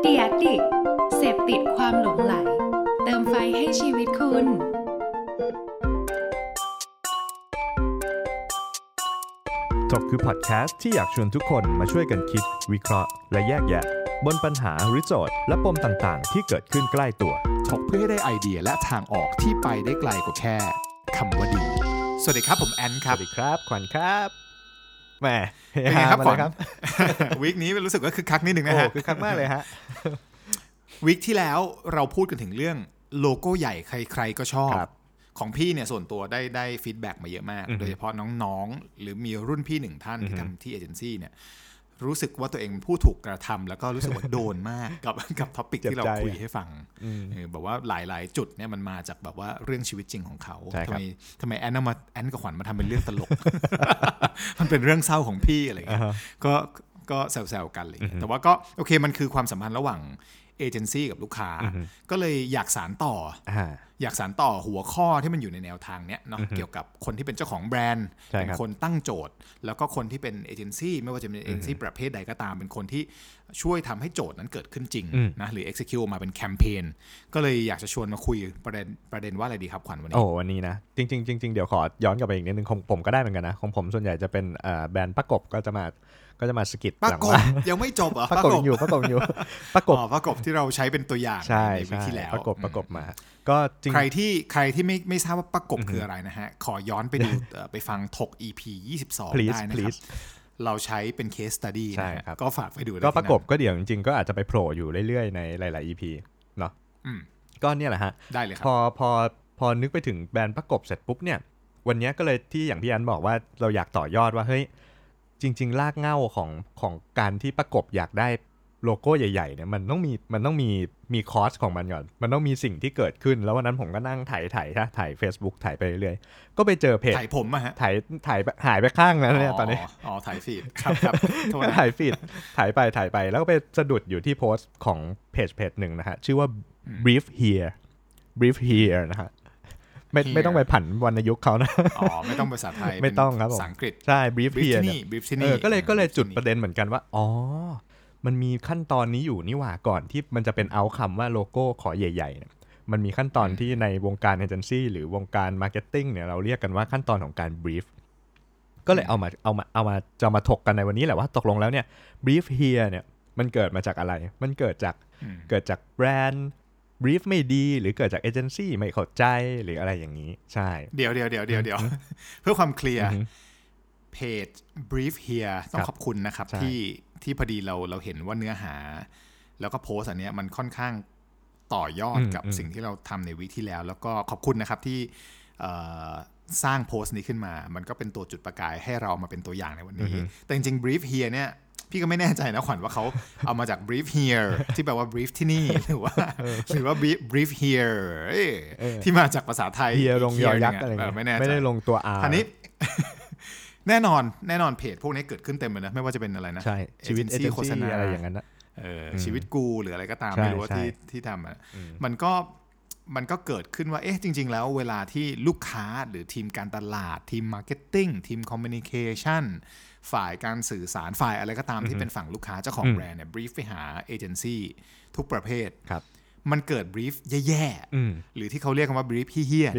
เดียดิกเสพติดความหลงไหล เติมไฟให้ชีวิตคุณถกคือพอดแคสต์ที่อยากชวนทุกคนมาช่วยกันคิด วิเคราะห์ และแยกแยะ บนปัญหาหรือโจทย์และปมต่างๆ ที่เกิดขึ้นใกล้ตัว ถกเพื่อให้ได้ไอเดียและทางออกที่ไปได้ไกลกว่าแค่คำว่าดี สวัสดีครับผมแอนคสรับวัสดีครับ ขวัญครับ แหมเป็นไงครับมาขเลวัญยครับ week นี้รู้สึกว่าคึกคักนิดนึงนะโอ้ฮะคือคักมากเลยฮะ week ที่แล้วเราพูดกันถึงเรื่องโลโก้ใหญ่ใคร ๆ ก็ชอบครับของพี่เนี่ยส่วนตัวได้ได้ feedback มาเยอะมากอือฮึโดยเฉพาะน้องๆ หรือมีรุ่นพี่หนึ่งท่านที่อือฮึทำที่เอเจนซี่เนี่ย รู้สึกว่าตัวเองเป็นผู้ถูกกระทำแล้วก็รู้สึกว่าโดนมากกับกับ topic ที่เราคุยให้ฟังอืมเออแบบว่าหลาย ๆ จุดเนี่ยมันมาจากแบบว่าเรื่องชีวิตจริงของเขาใช่ทำครับไมทำไมแอนเอามาแอนกับขวัญมาทำเป็นเรื่องตลก มันเป็นเรื่องเศร้าของพี่อะไรอย่างเงี้ยอ่าฮะก็ก็แซวๆกันอะไรอย่างเลยอือฮึแต่ว่าก็โอเคมันคือความสัมพันธ์ระหว่างเอเจนซี่กับลูกค้าอือฮึก็เลยอยากสารต่อ อ่าอยากสารต่อหัวข้อที่มันอยู่ในแนวทางเนี้ยเนาะอือฮึเกี่ยวกับคนที่เป็นเจ้าของแบรนด์ใช่เป็นครับคนตั้งโจทย์ แล้วก็คนที่เป็นเอเจนซี่ไม่ว่าจะเป็นเอเจนซี่ประเภทใดก็ตาม เป็นคนที่ช่วยทำให้โจทย์นั้นเกิดขึ้นจริงอืมนะหรือ execute ออกมาเป็นแคมเปญก็เลยอยากจะชวนมาคุยประเด็นประเด็นว่าอะไรดีครับขวัญวันนี้โอ้วันนี้นะจริงๆจริงๆเดี๋ยวขอย้อนกลับไปอีกนิดนึงของผมก็ได้เหมือนกันนะของผมส่วนใหญ่จะเป็นเอ่อแบรนด์ประกบก็จะมาก็จะมาสะกิดป้าหลังกบว่ายังไม่จบเหรอประกบอยู่ประกบอยู่ประกบอ๋อป้ากบที่เราใช้เป็นตัวอย่างใช่ในวีคใช่ที่แล้วประกบอืมประกบมา ก็จริงใครที่ใครที่ไม่ไม่ทราบว่าประกบคืออะไรนะฮะ ขอย้อนไปดูเอ่อไปฟังถก EP 22 please ได้นะครับ please เราใช้เป็น case study ใช่นะฮะครับก็ฝากไปดูได้ก็ที่ประกบนั่นก็เดี๋ยวจริงๆ ก็อาจจะไปโผล่อยู่เรื่อยๆ ในหลาย ๆ EP เนาะอืมก็เนี่ยแหละฮะ ได้เลยครัพบอพอพอนึกไปถึงแบรนด์ประกบเสร็จปุ๊บเนี่ย วันเนี้ยก็เลยที่อย่างพี่อันบอกว่าเราอยากต่อยอดว่าเฮ้ยจริงๆรากเหง้าของของการที่ประกบอยากได้โลโก้ใหญ่ ๆ เนี่ยมันต้องมีมันต้องมี มีคอสของมันก่อน มันต้องมีสิ่งที่เกิดขึ้น แล้ววันนั้นผมก็นั่งถ่ายถ่ายถ่ายถ่าย Facebook ถ่ายไปเรื่อยๆ ก็ไปเจอเพจถ่ายผมอะฮะ ถ่ายถ่ายหายไปข้างนั้นเนี่ยตอนนี้ อ๋อ ไถ feed ครับครับโทษก็นะไถ feed ไถไปไถไป แล้วก็ไปสะดุดอยู่ที่โพสต์ของเพจเพจหนึ่งนะฮะ ชื่อว่า brief here brief here นะฮะไม่ Here ไม่ต้องไปผันวรรณยุกต์เขานะ อ๋อ ไม่ต้องภาษาไทย ไม่ต้องครับผมภาษาอังกฤษ ใช่ brief brief here ที่เนี่นี่ย brief ที่เอนี่อก็เลยก็เลยจุดประเด็นเด็นเหมือนกันว่า อ๋อ มันมีขั้นตอนนี้อยู่นี่หว่าก่อนที่มันจะเป็น outcome ว่าโลโก้ขอใหญ่ๆเนี่ยมันมีขั้นตอนที่ในวงการเอเจนซี่หรือวงการ marketing เนี่ยเราเรียกกันว่าขั้นตอนของการ brief ก็เลยเอามาเอามาเอามาจะมาถกกันในวันนี้แหละว่าตกลงแล้วเนี่ย brief here เนี่ยมันเกิดมาจากอะไร มันเกิดจากเกิดจากแบรนด์ brief ไม่ดีหรือเกิดจากเอเจนซี่ไม่เข้าใจหรืออะไรอย่างนี้ ใช่ เดี๋ยวเดี๋ยวเดี๋ยวเดี๋ยวเดี๋ยวเพื่อความเคลียร์อือฮึเพจ brief here ต้อครังบขอบคุณนะครับใช่ที่ ที่พอดีเราเราเห็นว่าเนื้อหา แล้วก็โพสต์อันเนี้ยมันค่อนข้างต่อยอดกับสิ่งที่เราทำในวิที่แล้ว แล้วก็ขอบคุณนะครับที่เอ่อสร้างโพสต์นี้ขึ้นมา มันก็เป็นตัวจุดประกายให้เรามาเป็นตัวอย่างในวันนี้ แต่จริงๆ brief here เนี่ย พี่ก็ไม่แน่ใจนะขวัญว่าเขาเอามาจาก brief here ที่แปลว่า brief ที่นี่ หรือว่าหรือว่า brief brief here เอ้ยที่มาจากภาษาไทยเฮียลงยอ here ยักษ์อะไรเอเงี้อยไม่แน่ใจไม่ได้ลงตัว R อันนี้ แน่นอนแน่นอนเพจพวกนี้เกิดขึ้นเต็มเลยนะ ไม่ว่าจะเป็นอะไรนะ ใช่ ชีวิตเอ agency เจนโฆษซี่ณาอะไรอย่างนั้นนะเอออชีวิตกูหรืออะไรก็ตามใช่ไม่รู้ว่าใช่ที่ที่ทำอะมันก็มันก็เกิดขึ้นว่า เอ๊ะ จริง ๆ แล้วเวลาที่ลูกค้าหรือทีมการตลาด ทีม marketing ทีมคอมมิ n นิเคชันฝ่ายการสื่อสารฝ่ายอะไรก็ตามที่เป็นฝั่งลูกค้าเจ้าของแบรนด์เนี่ย brief ไปหาเอเจนซี่ทุกประเภทครับมันเกิด brief แย่อืมๆหรือที่เขาเรียกกันว่า brief เฮี้ยๆ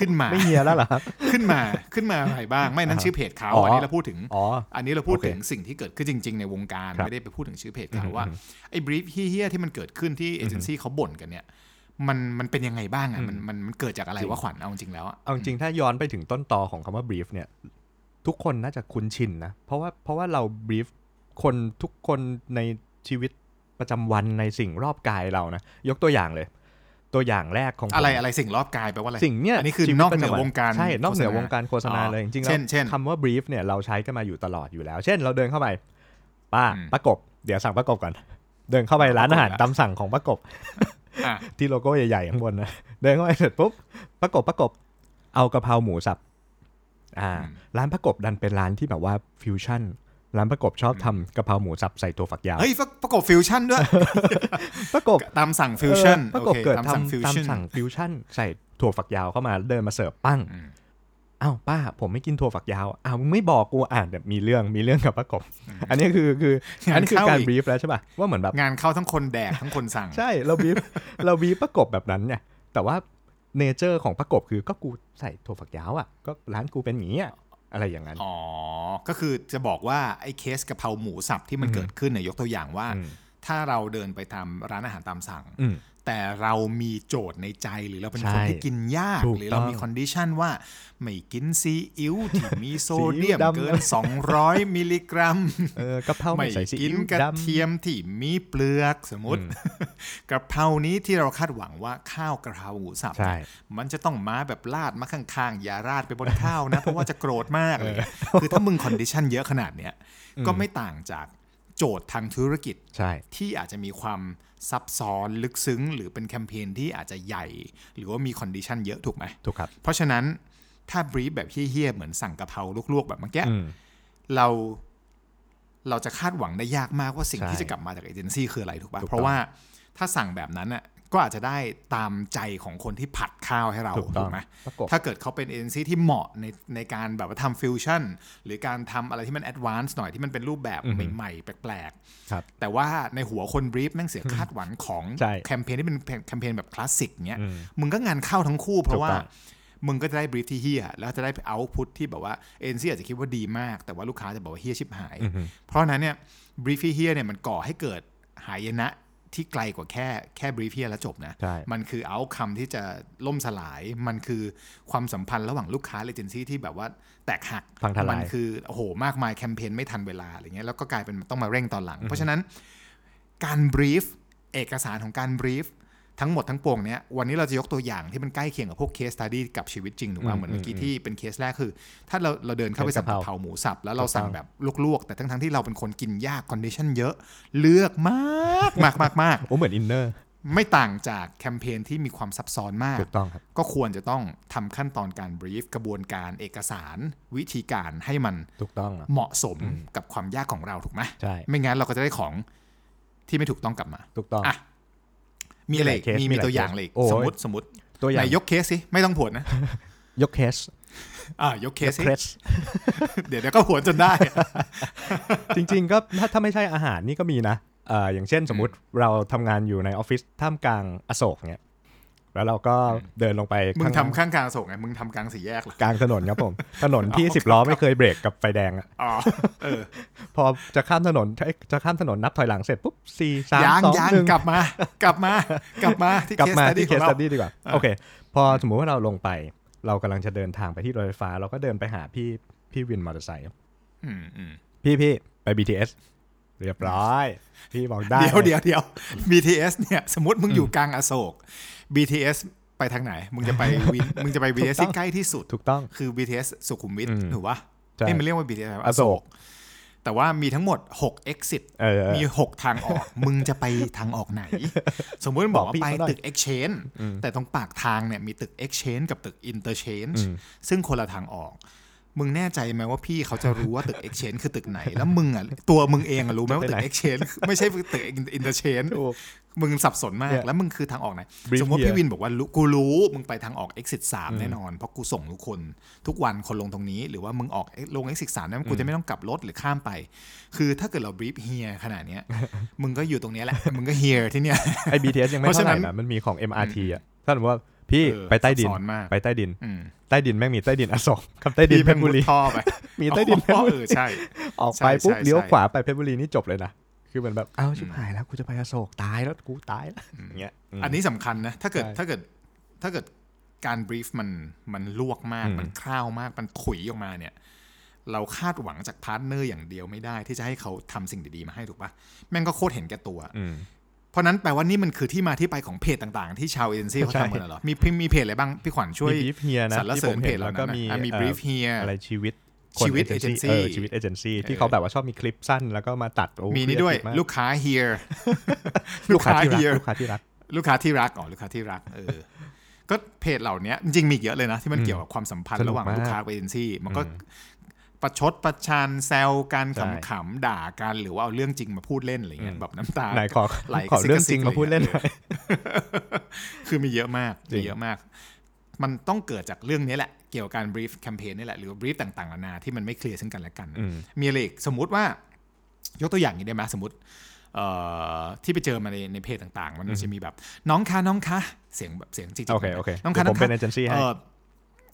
ขึ้นมาไม่เฮียแล้วเหรอครับขึ้นมาขึ้นมาอะไรบ้าง ไม่นั่นชื่อเพจเขาอ๋ออัอันนี้เราพูดถึงอ๋ออันนี้เราพูดโอเคถึงสิ่งที่เกิดขึ้นจริง ๆ ในวงการครับไม่ได้ไปพูดถึงชื่อเพจเขาว่าไอ้ brief เฮี้ยๆที่มันเกิดขึ้นที่เอเจนซี่เขาบ่นกันเนี่ยมันมันเป็นยังไงบ้างอะมันมันมันเกิดจากอะไรวะขวัญเอาจริงแล้วอะเอาจริงๆถ้าย้อนไปถึงต้นตอของคำว่า brief เนี่ยทุกคนน่าจะคุ้นชินนะเพราะว่าเพราะว่าเรา brief คนทุกคนในชีวิตประจำวันในสิ่งรอบกายเรานะยกตัวอย่างเลย ตัวอย่างแรกของผมอะไรอะไรสิ่งรอบกายแปลว่าอะไรสิ่งเนี้ยอันนี้คือชีวิตนอกประเหนือจำวงการใช่นอกเหนือโฆษณาวงการโฆษณาอ๋อเลยจริงๆแล้เช่วนเช่นคำว่า brief เนี่ยเราใช้กันมาอยู่ตลอดอยู่แล้ว เช่น เราเดินเข้าไปป้าอืมป้ากบ เดี๋ยวสั่งป้ากบก่อน เดินเข้าไปร้านอาหารป้ากบละตามสั่งของป้ากบอะที่โลโก้ใหญ่ๆข้างบนนะเดินเข้าไปเสร็จปุ๊บป้ากบป้ากบเอากะเพราหมูสับอ่า ร้านป้ากบดันเป็นร้านที่แบบว่าฟิวชั่น ร้านป้ากบชอบทำกะเพราหมูสับใส่ถั่วฝักยาว เฮ้ยป้ากบฟิวชั่นด้วย ป้ากบตามสั่งฟิวชั่นเออป้ากบโอคเกิดตามสั่งทำฟิวตามชั่นสั่งฟิวชั่นใส่ถั่วฝักยาวเข้ามาเดินมาเสิร์ฟปั้งอืมออ้าวป้า ผมไม่กินถั่วฝักยาวอ้าวมึงไม่บอกกูอ่านแบบมีเรื่องมีเรื่องกับป้ากบ อันนี้คือคืออันนี้คือการ brief แล้วใช่ป่ะว่าเหมือนแบบงานเข้าทั้งคนแดกทั้งคนสั่ง ใช่เรา brief เรา brief ป้ากบแบบนั้นเนี่ยแต่ว่า nature ของป้ากบคือก็กูใส่ถั่วฝักยาวอะก็ร้านกูเป็นอย่างนี้อะ อะไรอย่างนั้น อ๋อ ก็คือจะบอกว่าไอ้เคสกะเพราหมูสับที่มันอืมเกิดขึ้นเนี่ยยกตัวอย่างว่าอืมถ้าเราเดินไปตามร้านอาหารตามสั่งอืม แต่เรามีโจทย์ในใจหรือเราเป็นใช่คนที่กินยากถูกหรือเรามีต้อง condition ว่า ไม่กินซีอิ๊วที่มีโซเดียมซีอิ๊วดำเกิน 200 มิลลิกรัมเออกะเพราไม่ไม่ใส่ซีกินอิ๊วกระดำเทียมที่มีเปลือกสมมติอืมกระเพรานี้ที่เราคาดหวังว่าข้าวกระเพราหมูสับใช่เนี่ยมันจะต้องมาแบบราดมาข้างๆ อย่าราดไปบนข้าวนะ เพราะว่าจะโกรธมากเลยคือถ้ามึง condition เยอะขนาดเนี้ยก็ไม่ต่างจากโจทย์ทางธุรกิจใช่ที่อาจจะมีความ ซับซ้อนลึกซึ้ง หรือเป็นแคมเปญที่อาจจะใหญ่ หรือว่ามี condition เยอะถูกไหมถูกครับ เพราะฉะนั้นถ้า brief แบบเฮี้ยๆเหมือนสั่งกะเพราลวกๆ แบบเมื่อกี้อืมเราเราจะคาดหวังได้ยากมากว่าสิ่งใช่ที่จะกลับมาจากเอเจนซี่คืออะไรถูกปะถูกต้องเพราะว่าถ้าสั่งแบบนั้นน่ะ ก็อาจจะได้ตามใจของคนที่ผัดข้าวให้เราถูกต้องถูกไหมป้ากบถ้าเกิดเขาเป็นเอเจนซี่ที่เหมาะในในการแบบว่าทำฟิวชั่นหรือการทำอะไรที่มัน advance หน่อยที่มันเป็นรูปแบบอือฮึใหม่ๆ แปลกครับๆแต่ว่าในหัวคน brief แม่งเสือกคาดหวังของใช่แคมเปญที่เป็นแคมเปญแบบคลาสสิกเนี้ยอืมมึงก็งานเข้าทั้งคู่เพราะว่าถูกต้องมึงก็จะได้ brief ที่เฮียแล้วจะได้ output ที่แบบว่าเอเจนซี่อาจจะคิดว่าดีมาก แต่ว่าลูกค้าจะบอกว่าเฮียชิบหายอือฮึเพราะฉะนั้นเนี่ย brief ที่เฮียเนี่ยมันก่อให้เกิดหายนะ ที่ไกลกว่าแค่แค่ brief เฮียแล้วจบนะใช่มันคือ outcome ที่จะล่มสลาย มันคือความสัมพันธ์ระหว่างลูกค้าเอเจนซี่ที่แบบว่าแตกหักพังทลายมันคือโอ้โหมากมายแคมเปญไม่ทันเวลาอะไรเงี้ยแล้วก็กลายเป็นต้องมาเร่งตอนหลัง เพราะฉะนั้นการ brief เอกสารของการ brief ทั้งหมดทั้งปวงเนี้ยวันนี้เราจะยกตัวอย่างที่มันใกล้เคียงกับพวก case study กับชีวิตจริงถูกไหมอืมเหมือนเมื่อกี้อืมที่เป็นเคสแรกคือ ถ้าเราเราเดินเข้าไปสั่งเป็นกะกะเพเพราราหมูสับ แล้วเราถูกต้องสั่งแบบลวกๆ แต่ทั้งๆที่เราเป็นคนกินยาก condition เยอะ เลือกมากมากมากมากโอ้เหมือน inner ไม่ต่างจากแคมเปญที่มีความซับซ้อนมากถูกต้องครับก็ควรจะต้องทำขั้นตอนการ brief กระบวนการเอกสารวิธีการให้มันถูกต้องอะเหมาะสมกับความยากของเราถูกไหมใช่ไม่งั้นเราก็จะได้ของที่ไม่ถูกต้องกลับมา ถูกต้องอะ มีอะไรอีกมีหลายเคสมีมีมีหลายตัวอย่างเคสเลยอีกโอ้ยสมมติสมมติตัวอย่างไหนยกเคสสิไม่ต้องผวนนะ ยกเคสอ่ายกเคสสิเคสเดี๋ยวเดี๋ยวก็ผวนจนได้ จริง ๆ ก็ถ้าถ้าไม่ใช่อาหารนี่ก็มีนะเอ่ออย่างเช่นสมมุติเราทำงานอยู่ในออฟฟิศท่ามกลางอโศกเนี่ย แล้วเราก็เดินลงไปมึงข้างทำข้างกลางส่งไงมึงทำกลางสี่แยกเหรอกลางถนนครับผม ถนนที่สิบล้อไม่เคยเบรกกับไฟแดงอะอ๋อเออพอจะข้ามถนนเอ้ยจะข้ามถนนนับถอยหลังเสร็จปุ๊บสี่สามยังสองยังหนึ่งกลับมากลับมากลับมาที่กลับเคสมาตัดดี้ที่ขเคองสเราตัดดี้ดีกว่าโอเค พอสมมุติว่าเราลงไป เรากำลังจะเดินทางไปที่รถไฟฟ้า เราก็เดินไปหาพี่พี่วินมอเตอร์ไซค์อืมอืมพี่พี่ไป BTS เรียบร้อย พี่บอกได้ เดี๋ยวเดี๋ยวเดี๋ยว BTS เนี่ย สมมติมึงอยู่กลางอโศก BTS ไปทางไหน มึงจะไปวินมึงจะไป BTS ที่ใกล้ที่สุดถูกต้องคือ BTS สุขุมวิทอืมถูกปะใช่นี่มันเรียกว่า BTS อะไรวะอโศก แต่ว่ามีทั้งหมด 6 exit เออเออมี 6 ทางออก มึงจะไปทางออกไหน สมมติบอกว่าบอกพี่ไปเขาหน่อยตึก exchange แต่ตรงปากทางเนี่ยมีตึก exchange กับตึก interchange อืมซึ่งคนละทางออก มึงแน่ใจไหมว่าพี่เขาจะรู้ว่าตึก exchange คือตึกไหน แล้วมึงอะตัวมึงเองอะรู้ไหมว่าตึก exchange ไม่ใช่ตึก interchange ถูกมึงสับสนมากเนี่ยแล้วมึงคือทางออกไหน Brief สมมติ here พี่วินบอกว่ารู้กูรู้ มึงไปทางออก exit 3 แน่นอน เพราะกูส่งทุกคน ทุกวันคนลงตรงนี้ หรือว่ามึงออกลง exit 3นั้นกูจะไม่ต้องกลับรถหรือข้ามไป คือถ้าเกิดเรา brief here ขนาดเนี้ย มึงก็อยู่ตรงเนี้ยแหละ มึงก็ here ที่เนี้ยไอ้ BTS ยังไม่เพราะเท่าฉะไหนั้ร่นนะมันมีของ MRT อะถ้าสมมติว่าพี่เออไปใต้ดินซับซ้อนมากไปใต้ดินอืม ใต้ดินแม่งมีใต้ดินอโศกกับใต้ดินพี่เพเป็ชนรมุบุดรีท่อไปมีใต้ดินเพชรอ๋อบุเอรีอใช่ ออกใช่ไปปุ๊บใช่เลี้ยวใช่ขวาไปเพชรบุรีนี่จบเลยนะคือเหมือนแบบอ้าวชิบหายแล้วกูจะไปอโศกตายแล้วกูตายแล้วอย่างเงี้ยมอันนี้สำคัญนะถ้าเกิดใช่ถ้าเกิดถ้าเกิดการ brief มันมันลวกมากอืมมันคร่าวมากมันขุยออกมาเนี่ย เราคาดหวังจากพาร์ทเนอร์อย่างเดียวไม่ได้ ที่จะให้เขาทำสิ่งดีๆมาให้ถูกปะแม่งก็โคตรเห็นแก่ตัวอืมเพ ราะนั้นแปลว่านี่มันคือที่มาที่ไปของเพจต่างๆ ที่ชาวเอเจนซี่เขาใช่ทำกันเหรอ มีมีเพจอะไรบ้าง พี่ขวัญช่วยมี brief here นะสรรที่เสริผญมเพเห็จนเหแล้ล่าวก็นั้นมีนะอะมีเอ่อ brief here อะไรชีวิตชีวิตคน agency เออชีวิตเอเจนซี่ที่เขาแบบว่าชอบมีคลิปสั้นแล้วก็มาตัดโอ้มีนี่ด้วย creative มากลูกค้า here ลูกค้าที่รัก here ลูกค้าที่รัก ลูกค้าที่รักอ๋อลูกค้าที่รักเออก็เพจเหล่านี้จริงๆมีอีกเยอะเลยนะ ที่มันเกี่ยวกับความสัมพันธ์สนุกระหว่างมากลูกค้ากับเอเจนซี่มันก็อืม ประชดประชันแซวกันใช่ ขำๆด่ากันหรือว่าเอาเรื่องจริงมาพูดเล่นอะไรเงี้ยอืมแบบน้ำตาไหลไหนขอเรื่องจริงมาพูดเล่นขอกระซิกน่อย คือมีเยอะมากจริง มีเยอะมาก มันต้องเกิดจากเรื่องนี้แหละ เกี่ยวกับการ brief campaign นี่แหละหรือ brief ต่างๆนานาที่มันไม่เคลียร์ซึ่งกันและกันอืม มีอะไรอีกสมมุติว่า ยกตัวอย่างนี้ได้ไหมสมมติเอ่อที่ไปเจอมาในในเพจต่างๆ มันจะมีแบบ น้องคะน้องคะเสียงแบบเสียงจริงๆโอเคโอเคน้องเดี๋คะยวน้ผอมงเป็นคะเอเจนซี่ให้ เอ่อ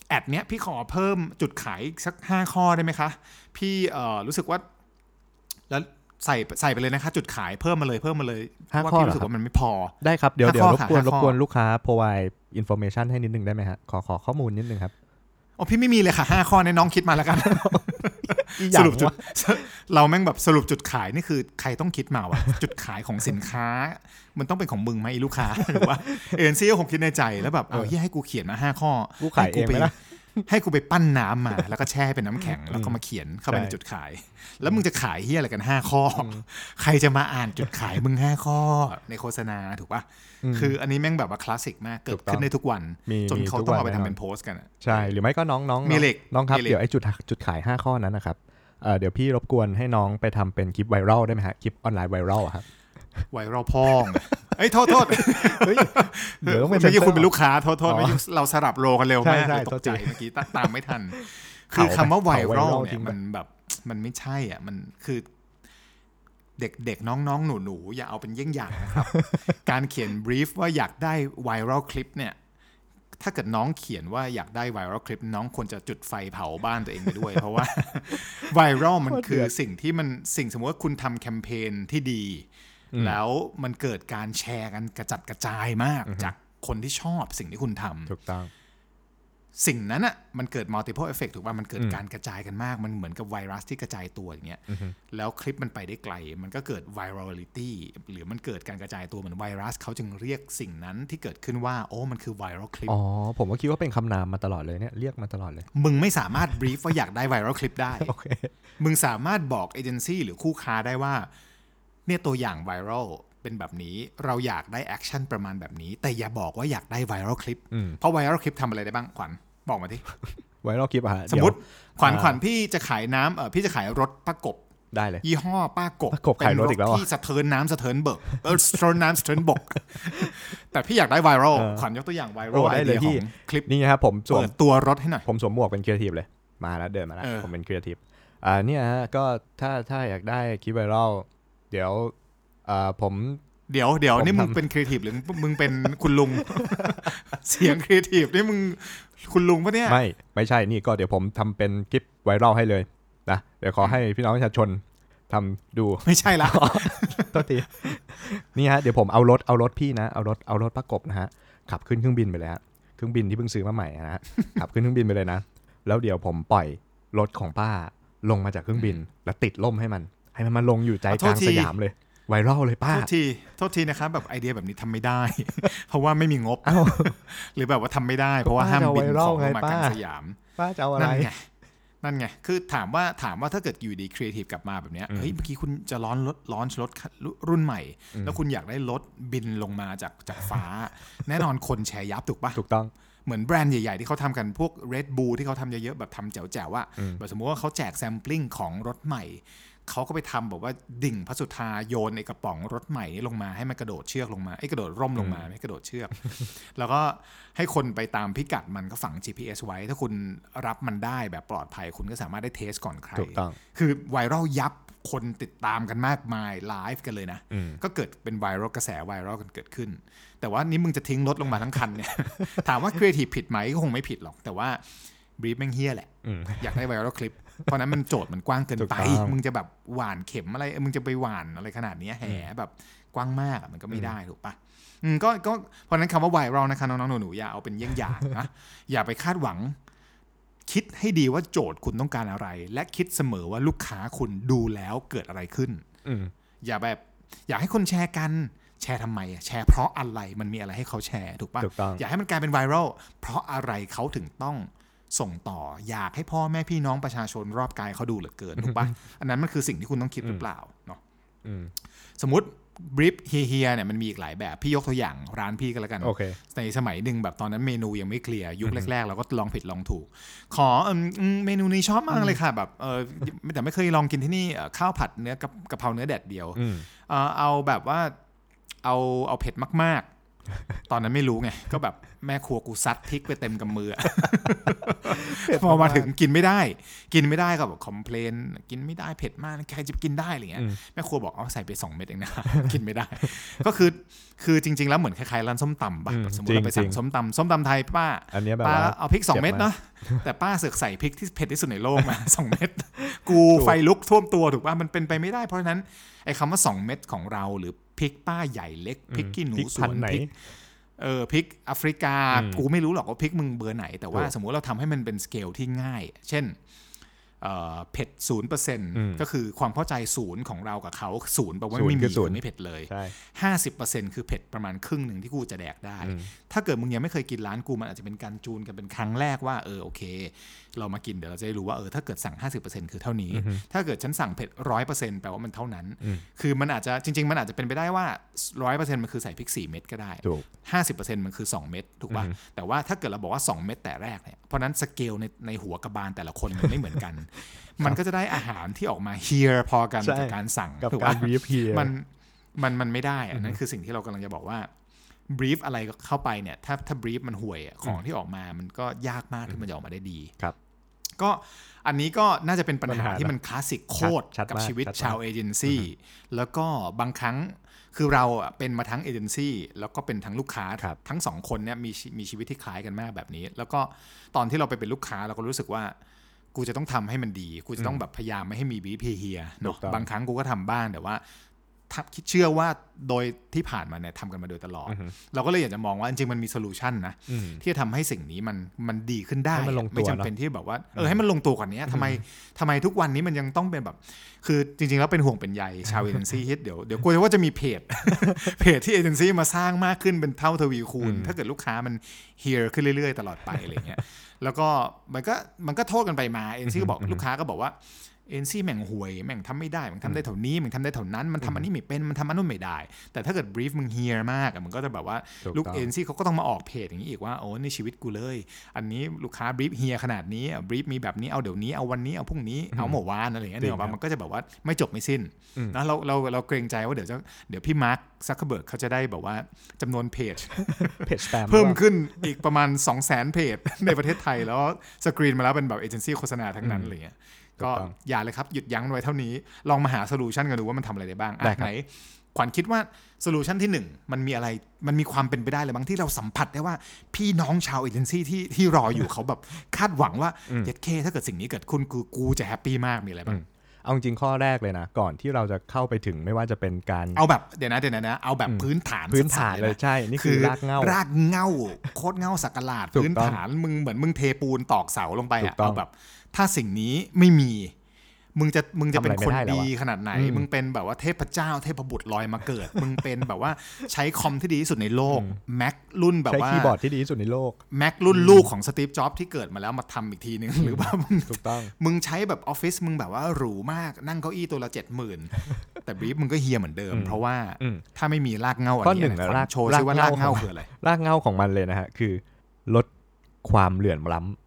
แอดเนี้ยพี่ขอเพิ่มจุดขายอีกสักห้าข้อได้ไหมคะ พี่เอ่อรู้สึกว่าแล้วใส่ใส่ไปเลยนะคะ จุดขายเพิ่มมาเลยเพิ่มมาเลยเพห้าราะว่าข้อพี่เหรอรู้สึกครับว่ามันไม่พอ ได้ครับ เดี๋ยวห้าเดี๋ยวข้อรบค่ะกวนห้ารข้บอกวนลูกค้า provide information ให้นิดนึงได้ไหมฮะขอขอข้อมูลนิดนึงครับอ๋อพี่ไม่มีเลยค่ะห้าข้อเนี่ยน้องคิดมาแล้วกัน สรุปจุดเราแม่งแบบสรุปจุดขายนี่คือใครต้องคิดมาวะจุดขายของสินค้า มันต้องเป็นของมึงไหมไอ้ลูกค้าหรือว่าเอ็นซีก็คงคิดในใจแล้วแบบเอาเฮียให้กูเขียนมาห้าข้อกูขายเองไหมล่ะ ให้กูไปปั้นน้ำมา แล้วก็แช่ให้เป็นน้ำแข็ง แล้วก็มาเขียนเข้าไปใช่ในจุดขาย แล้วมึงจะขายเฮียอะไรกันห้าข้ออใครจะมาอ่านจุดขายมึงห้าข้อในโฆษณาถูกปะคืออันนี้แม่งแบบว่าคลาสสิกมาก เกิดขึ้นได้ทุกวันมีจนมีเขาทุกต้องวันเอาไปแน่นทำอนเป็นโพสต์กันอะใช่ หรือไม่ก็น้องน้องมีเหล็กน้องครับมีเหล็กเดี๋ยวไอ้จุดจุดขาย5ข้อนั้นนะครับเอ่อเดี๋ยวพี่รบกวนให้น้องไปทำเป็นคลิปไวรัลได้ไหมฮะคลิปออนไลน์ไวรัลอะครับไวรัลพ่อง เอ้ยโทษโทษเดี๋ยวต้องเป็นเมื่อกี้ censor คุณเป็นลูกค้าโทษโทษอ๋อเมื่อกี้เราสลับโรกันเร็วมากใช่ใช่เลยตกใจโทษทีเมื่อกี้ตตามไม่ทัน คือเผาคำว่าไปไวเผารัล viral เนี่ทิ้ยงไปมันแบบมันไม่ใช่อะมันคือเด็กเด็กน้องๆหนูหนูๆ อย่าเอาเป็นเยี่ยงอย่างนะครับ การเขียนบรีฟว่าอยากได้ไวรัลคลิปเนี่ย ถ้าเกิดน้องเขียนว่าอยากได้ไวรัลคลิป น้องควรจะจุดไฟเผาบ้านตัวเองไปด้วย เพราะว่าไวรัลมันคือสิ่งที่มันสิ่งสมมติว่าคุณทำแคมเปญที่ดี แล้วมันเกิดการแชร์กันกระจัดกระจายมากจากคนที่ชอบสิ่งที่คุณทำถูกต้องสิ่งนั้นอะมันเกิด multiple effect ถูกป่ะมันเกิดการกระจายกันมาก มันเหมือนกับไวรัสที่กระจายตัวอย่างเงี้ยแล้วคลิปมันไปได้ไกล มันก็เกิด virality หรือมันเกิดการกระจายตัวเหมือนไวรัสเขาจึงเรียกสิ่งนั้นที่เกิดขึ้นว่า โอ้มันคือ viral คลิปอ๋อ ผมก็คิดว่าเป็นคำนามมาตลอดเลยเนี่ยเรียกมาตลอดเลย มึงไม่สามารถ brief ว่าอยากได้ viral คลิปได้โอเคมึงสามารถบอกเอเจนซี่หรือคู่ค้าได้ว่า เนี่ยตัวอย่าง viral เป็นแบบนี้เราอยากได้ action ประมาณแบบนี้ แต่อย่าบอกว่าอยากได้ไวรัลคลิปอืมเพราะไวรัลคลิปทำอะไรได้บ้างขวัญบอกมาที่ไวรัลคลิปอะฮะสมมติเดี๋ยวขวัญอ่าขวัญพี่จะขายน้ำเออพี่จะขายรถป้ากบได้เลย ยี่ห้อป้ากบป้ากบขายรถอีกแล้วเป็นอะที่สะเทินน้ำสะเทินเบิกเออสะเทินน้ำสะเทินบก แต่พี่อยากได้ไวรัลเออขวัญยกตัวอย่างไวรัโอ้ลไอได้เลเดียยขพี่องคลิปนี่นะครับผมสวมเปิดตัวรถให้หน่อยผมสวมหมวกเป็นครีเอทีฟเลยมาแล้วเดินมาแล้วเออผมเป็นครีเอทีฟอ่าเนี่ยฮะก็ถ้าถ้าอยากได้คลิปไวรัล เดี๋ยวอ่าผมเดี๋ยวเดี๋ยวผมนี่มึงทำเป็นครีเอทีฟหรือมึงเป็นคุณลุง เสียงครีเอทีฟนี่มึงคุณลุงปะเนี่ย ไม่ ไม่ใช่นี่ก็เดี๋ยวผมทำเป็นคลิป viral ให้เลยนะเดี๋ยวขอให้พี่น้องประชาชนทำดูไม่ใช่ละโทษทีนี่ฮะเดี๋ยวผมเอารถเอารถพี่นะเอารถเอารถป้ากบนะฮะขับขึ้นเครื่องบินไปเลยฮะเครื่องบินที่เพิ่งซื้อมาใหม่นะฮะขับขึ้นเครื่องบินไปเลยนะ แล้วเดี๋ยวผมปล่อยรถของป้าลงมาจากเครื่องบิน แล้วติดร่มให้มัน ให้มันมาลงอยู่ใจกลางขอโทษทีสยามเลย viral เลยป้า โทษที โทษทีนะครับ แบบไอเดียแบบนี้ทำไม่ได้ เพราะว่าไม่มีงบเอ้าหรือแบบว่าทำไม่ได้ เพราะว่าป้าห้ามบินลงมากลางสยามจะ viral ของป้าไง ป้าจะเอาอะไร นั่นไง นั่นไง คือถามว่าถามว่าถ้าเกิดอยู่ดีครีเอทีฟกลับมาแบบเนี้ยอืมเฮ้ย เมื่อกี้คุณจะ launch รถ launch รถรุ่นใหม่อืมแล้วคุณอยากได้รถบินลงมาจากจากฟ้า แน่นอนคนแชร์ยับถูกปะถูกต้องเหมือนแบรนด์ใหญ่ๆ ที่เขาทำกันพวก Red Bull ที่เขาทำเยอะๆ แบบทำแจ๋วๆว่าอืมแบบสมมติว่าเขาแจก sampling ของรถใหม่ เขาก็ไปทำแบบว่าดิ่งพระสุธาโยนในกระป๋องรถใหม่นี่ลงมาให้มันกระโดดเชือกลงมาไอ้ยกระโดดร่มลงมาไม่กระโดดเชือก แล้วก็ให้คนไปตามพิกัดมันก็ฝัง GPS ไว้ ถ้าคุณรับมันได้แบบปลอดภัยคุณก็สามารถได้ test ก่อนใครถูกต้องคือ viral ยับคนติดตามกันมากมายไลฟ์กันเลยนะอืมก็เกิดเป็นไวรัลกระแสไวรัลกันเกิดขึ้น แต่ว่านี่มึงจะทิ้งรถลงมาทั้งคันเนี่ย ถามว่าครีเอทีฟผิดไหมก็คงไม่ผิดหรอก แต่ว่าบรีฟแม่งเฮี้ยแหละอืมอยากได้ไวรัลคลิป เพราะนั้นมันโจทย์มันกว้างเกินถูกไปต้องมึงจะแบบหว่านเข็มอะไรเออมึงจะไปหว่านอะไรขนาดเนี้ยแหแบบกว้างมากอะมันก็ไม่ได้ถูกปะอืมก็ก็เพราะฉะนั้นคำว่าไวรัลนะคะน้องๆหนูๆอย่าเอาเป็นเยี่ยงอย่างนะอย่าไปคาดหวัง คิดให้ดีว่าโจทย์คุณต้องการอะไร และคิดเสมอว่าลูกค้าคุณดูแล้วเกิดอะไรขึ้นอืมอย่าแบบ อยากให้คนแชร์กันแชร์ทำไมอะแชร์เพราะอะไรมันมีอะไรให้เขาแชร์ถูกปะถูกต้องอยากให้มันกลายเป็นไวรัลเพราะอะไรเขาถึงต้อง ส่งต่ออยากให้พ่อแม่พี่น้องประชาชนรอบกายเขาดูเหลือเกินถูกปะอันนั้นมันคือสิ่งที่คุณต้องคิดหรือเปล่าเนาะอืมสมมติบริฟเฮียเนี่ยมันมีอีกหลายแบบ พี่ยกตัวอย่างร้านพี่ก็แล้วกันโอเคในสมัยหนึ่งแบบตอนนั้นเมนูยังไม่เคลียร์ ยุคแรกๆ เราก็ลองผิดลองถูก ขอเอิ่มอืมเมนูนี้ชอบมากเลยค่ะแบบเออแต่ไม่เคยลองกินที่นี่เอ่อข้าวผัดเนื้อกับกะเพราเนื้อแดดเดียวอืมเอ่อเอาแบบว่าเอาเอาเผ็ดมาก ตอนนั้นไม่รู้ไง ก็แบบแม่ครัวกูซัดพริกไปเต็มกำมืออะพอมาถึงกินไม่ได้ กินไม่ได้ก็แบบคอมเพลนกินไม่ได้เผ็ดมากใครจะกินได้อะไรเงี้ยอืมแม่ครัวบอกเอาใส่ไปสองเม็ดเองนะกินไม่ได้ ก็คือคือจริง ๆ แล้วเหมือนคล้ายๆร้านส้มตำป่ะอืมสมมติเราไปสั่จริงงๆส้มตำส้มตำไทยป้าอันเนี้ยแบบป้าว่าเอาพริกสองเม็ดเจ็บมากเนาะแต่ป้าเสือกใส่พริกที่เผ็ดที่สุดในโลกมาสองเม็ดกูไฟลุกท่วมตัวถูกป่ะมันเป็นไปไม่ได้เพราะฉะนั้นไอ้คำว่าสองเม็ดของเราหรือพ ริกป้าใหญ่เล็กพริกขี้หนูพริกสพัวนนธุ์ไหนพริกเออพริกแอฟริกาอืมกูไม่รู้หรอกว่าพริกมึงเบอร์ไหน แต่ว่าถูกสมมุติเราทำให้มันเป็นสเกลที่ง่าย เช่นเอ่อเผ็ดศูนย์เปอร์เซ็นต์อืมก็คือความเข้าใจศูนย์ของเรากับเขาศูนย์แปลว่าศูนย์ไม่คืมีอศูนย์ไม่เผ็ดเลยใช่ห้าสิบเปอร์เซ็นต์คือเผ็ดประมาณครึ่งหนึ่งที่กูจะแดกได้อืม ถ้าเกิดมึงยังไม่เคยกินร้านกูมันอาจจะเป็นการจูนกันเป็นครั้งแรกว่าเออโอเค เรามากินเดี๋ยวเราจะได้รู้ว่าเออถ้าเกิดสั่ง 50%คือเท่านี้ ถ้าเกิดฉันสั่งเผ็ดร้อยเปอร์เซ็นต์แปลว่ามันเท่านั้นอืมคือมันอาจจะจริง ๆ มันอาจจะเป็นไปได้ว่าร้อยเปอร์เซ็นต์มันคือใส่พริกสี่เม็ดก็ได้ถูก50%มันคือ2เม็ดถูกป่ะอือฮึแต่ว่าถ้าเกิดเราบอกว่า2เม็ดแต่แรกเนี่ยเพราะฉะนั้นสเกลในในหัวกระบาลแต่ละคนมันไม่เหมือนกัน มันก็จะได้อาหารที่ออกมาเฮียพอกันใช่กับการสั่งกับถูกการป่ะบีฟเฮียมันมันมันไม่ได้อะนั่นคือสิ่งที่เรากำลังจะบอกว่า บรีฟอะไรเข้าไปเนี่ย ถ้าถ้าบรีฟมันห่วยอะของที่ออกมามันก็ยากมากที่มันจะออกมาได้ดีครับก็อันนี้ก็น่าจะเป็นปัญปัญหาหาที่มันคลาสสิกโคตรชัดกับมากชีวิตชัดมากชาวเอเจนซี่แล้วก็บางครั้งคือเราอะเป็นมาทั้งเอเจนซี่แล้วก็เป็นทั้งลูกค้าครับทั้งสองคนเนี่ยมีชีมีชีวิตที่คล้ายกันมากแบบนี้ แล้วก็ตอนที่เราไปเป็นลูกค้าเราก็รู้สึกว่ากูจะต้องทำให้มันดี กูจะต้องแบบพยายามไม่ให้มีบีพีเฮียเนาะถูกต้องบางครั้งกูก็ทำบ้างแต่ว่าถ้า คิดเชื่อว่าโดยที่ผ่านมาเนี่ยทำกันมาโดยตลอดอือฮึเราก็เลยอยากจะมองว่าจริงๆมันมี solution นะอืมที่จะทำให้สิ่งนี้มันมันดีขึ้นได้ให้มันลงตัวไม่จำเป็นที่แบบว่าเออให้มันลงตัวกว่านี้ทำไมทำไมทุกวันนี้มันยังต้องเป็นแบบ คือจริงๆแล้วเป็นห่วงเป็นใยชาวเอเจนซี่เดี๋ยวเดี๋ยวกลัวว่าจะมีเพจเพจที่เอเจนซี่มาสร้างมากขึ้นเป็นเท่าทวีคูณ ถ้าเกิดลูกค้ามันเฮียขึ้นเรื่อยๆ ตลอดไปอะไรเงี้ยแล้วก็มันก็มันก็โทษกันไปมาเอเจนซี่ก็บอกลูกค้าก็บอกว่า เอ็นซี่แม่งห่วย แม่งทำไม่ได้แม่งทำได้เท่านี้แม่งทำได้เท่านั้น มันทำอันนี้ไม่เป็นมันทำอันนู้นไม่ได้ แต่ถ้าเกิด brief มึงเฮียมากอะมันก็จะแบบว่าถูกต้องเอ็นซี่เขาก็ต้องมาออกเพจอย่างนี้อีกว่าโอ้นี่ชีวิตกูเลย อันนี้ลูกค้า brief เฮียขนาดนี้ brief มีแบบนี้เอาเดี๋ยวนี้เอาวันนี้เอาพรุ่งนี้เอาเมื่อวานอะไรอย่างเงี้ยจริงครับเดี๋ยวมันก็จะแบบว่าไม่จบไม่สิ้นอืมนะเราเราเราเกรงใจว่าเดี๋ยวจะเดี๋ยวพี่มาร์ค ซักเคอร์เบิร์กเขาจะได้แบบว่าจำนวนเพจเพจสแปมเพิ่มขึ้นอีกประมาณ 2 0 0 0 0 0 เพจในประเทศไทย แล้วสกรีนมาแล้วเป็นแบบเอเจนซี่โฆษณาทั้งนั้นอะไรเงี้ยก็ถูกต้องอย่าเลยครับ หยุดยั้งไว้เท่านี้ ลองมาหา solution กันดูว่ามันทำอะไรได้บ้างอะได้ครับไหนขวัญคิดว่า solution ที่หนึ่งมันมีอะไรมันมีความเป็นไปได้เลยบางที่เราสัมผัสได้ว่าพี่น้องชาวเอเจนซี่ที่ที่รออยู่เขาแบบคาดหวังว่าเย็ดเข้ถ้าเกิดสิ่งนี้เกิดขึ้นกูกูจะ happy มากมีอะไรบ้าง เอาจริงๆข้อแรกเลยนะ ก่อนที่เราจะเข้าไปถึงไม่ว่าจะเป็นการเอาแบบเดี๋ยวนะเดี๋ยวนะเอาแบบพื้นฐานพื้นฐานสัสๆเลยะใช่ นี่คือรากเหง้ารากเหง้าโคตรเหง้าสักหลาดถูกพื้นต้องฐานมึงเหมือนมึงเทปูนตอกเสาลงไปถูอะกต้องเอาแบบ ถ้าสิ่งนี้ไม่มี มึงจะมึงจะเป็นทำอะไรคนไม่ได้แล้วดีอะขนาดไหนอืมมึงเป็นแบบว่าเทพเจ้า เทพบุตรลอยมาเกิด มึงเป็นแบบว่าใช้คอมที่ดีที่สุดในโลกแม็กรุ่นแบบใช้ว่าคีย์บอร์ดที่ดีที่สุดในโลกแม็กรุ่นลูกของสตีฟจ็อบที่เกิดมาแล้วมาทำอีกทีนึงหรือว่ามึงถูกต้องมึงใช้แบบออฟฟิศมึงแบบว่าหรูมากนั่งเก้าอี้ตัวละเจ็ดหมื่นแต่ brief มึงก็เหี้ยเหมือนเดิม เพราะว่าอืมถ้าไม่มีรากเหง้าอันข้อนี้หนึ่งนะอะขวัญรากโชว์ซิว่ารารากกเหง้าเหง้าคืออะไรรากเหง้าของมันเลยนะฮะคือลดความเหลื่อมล้ำ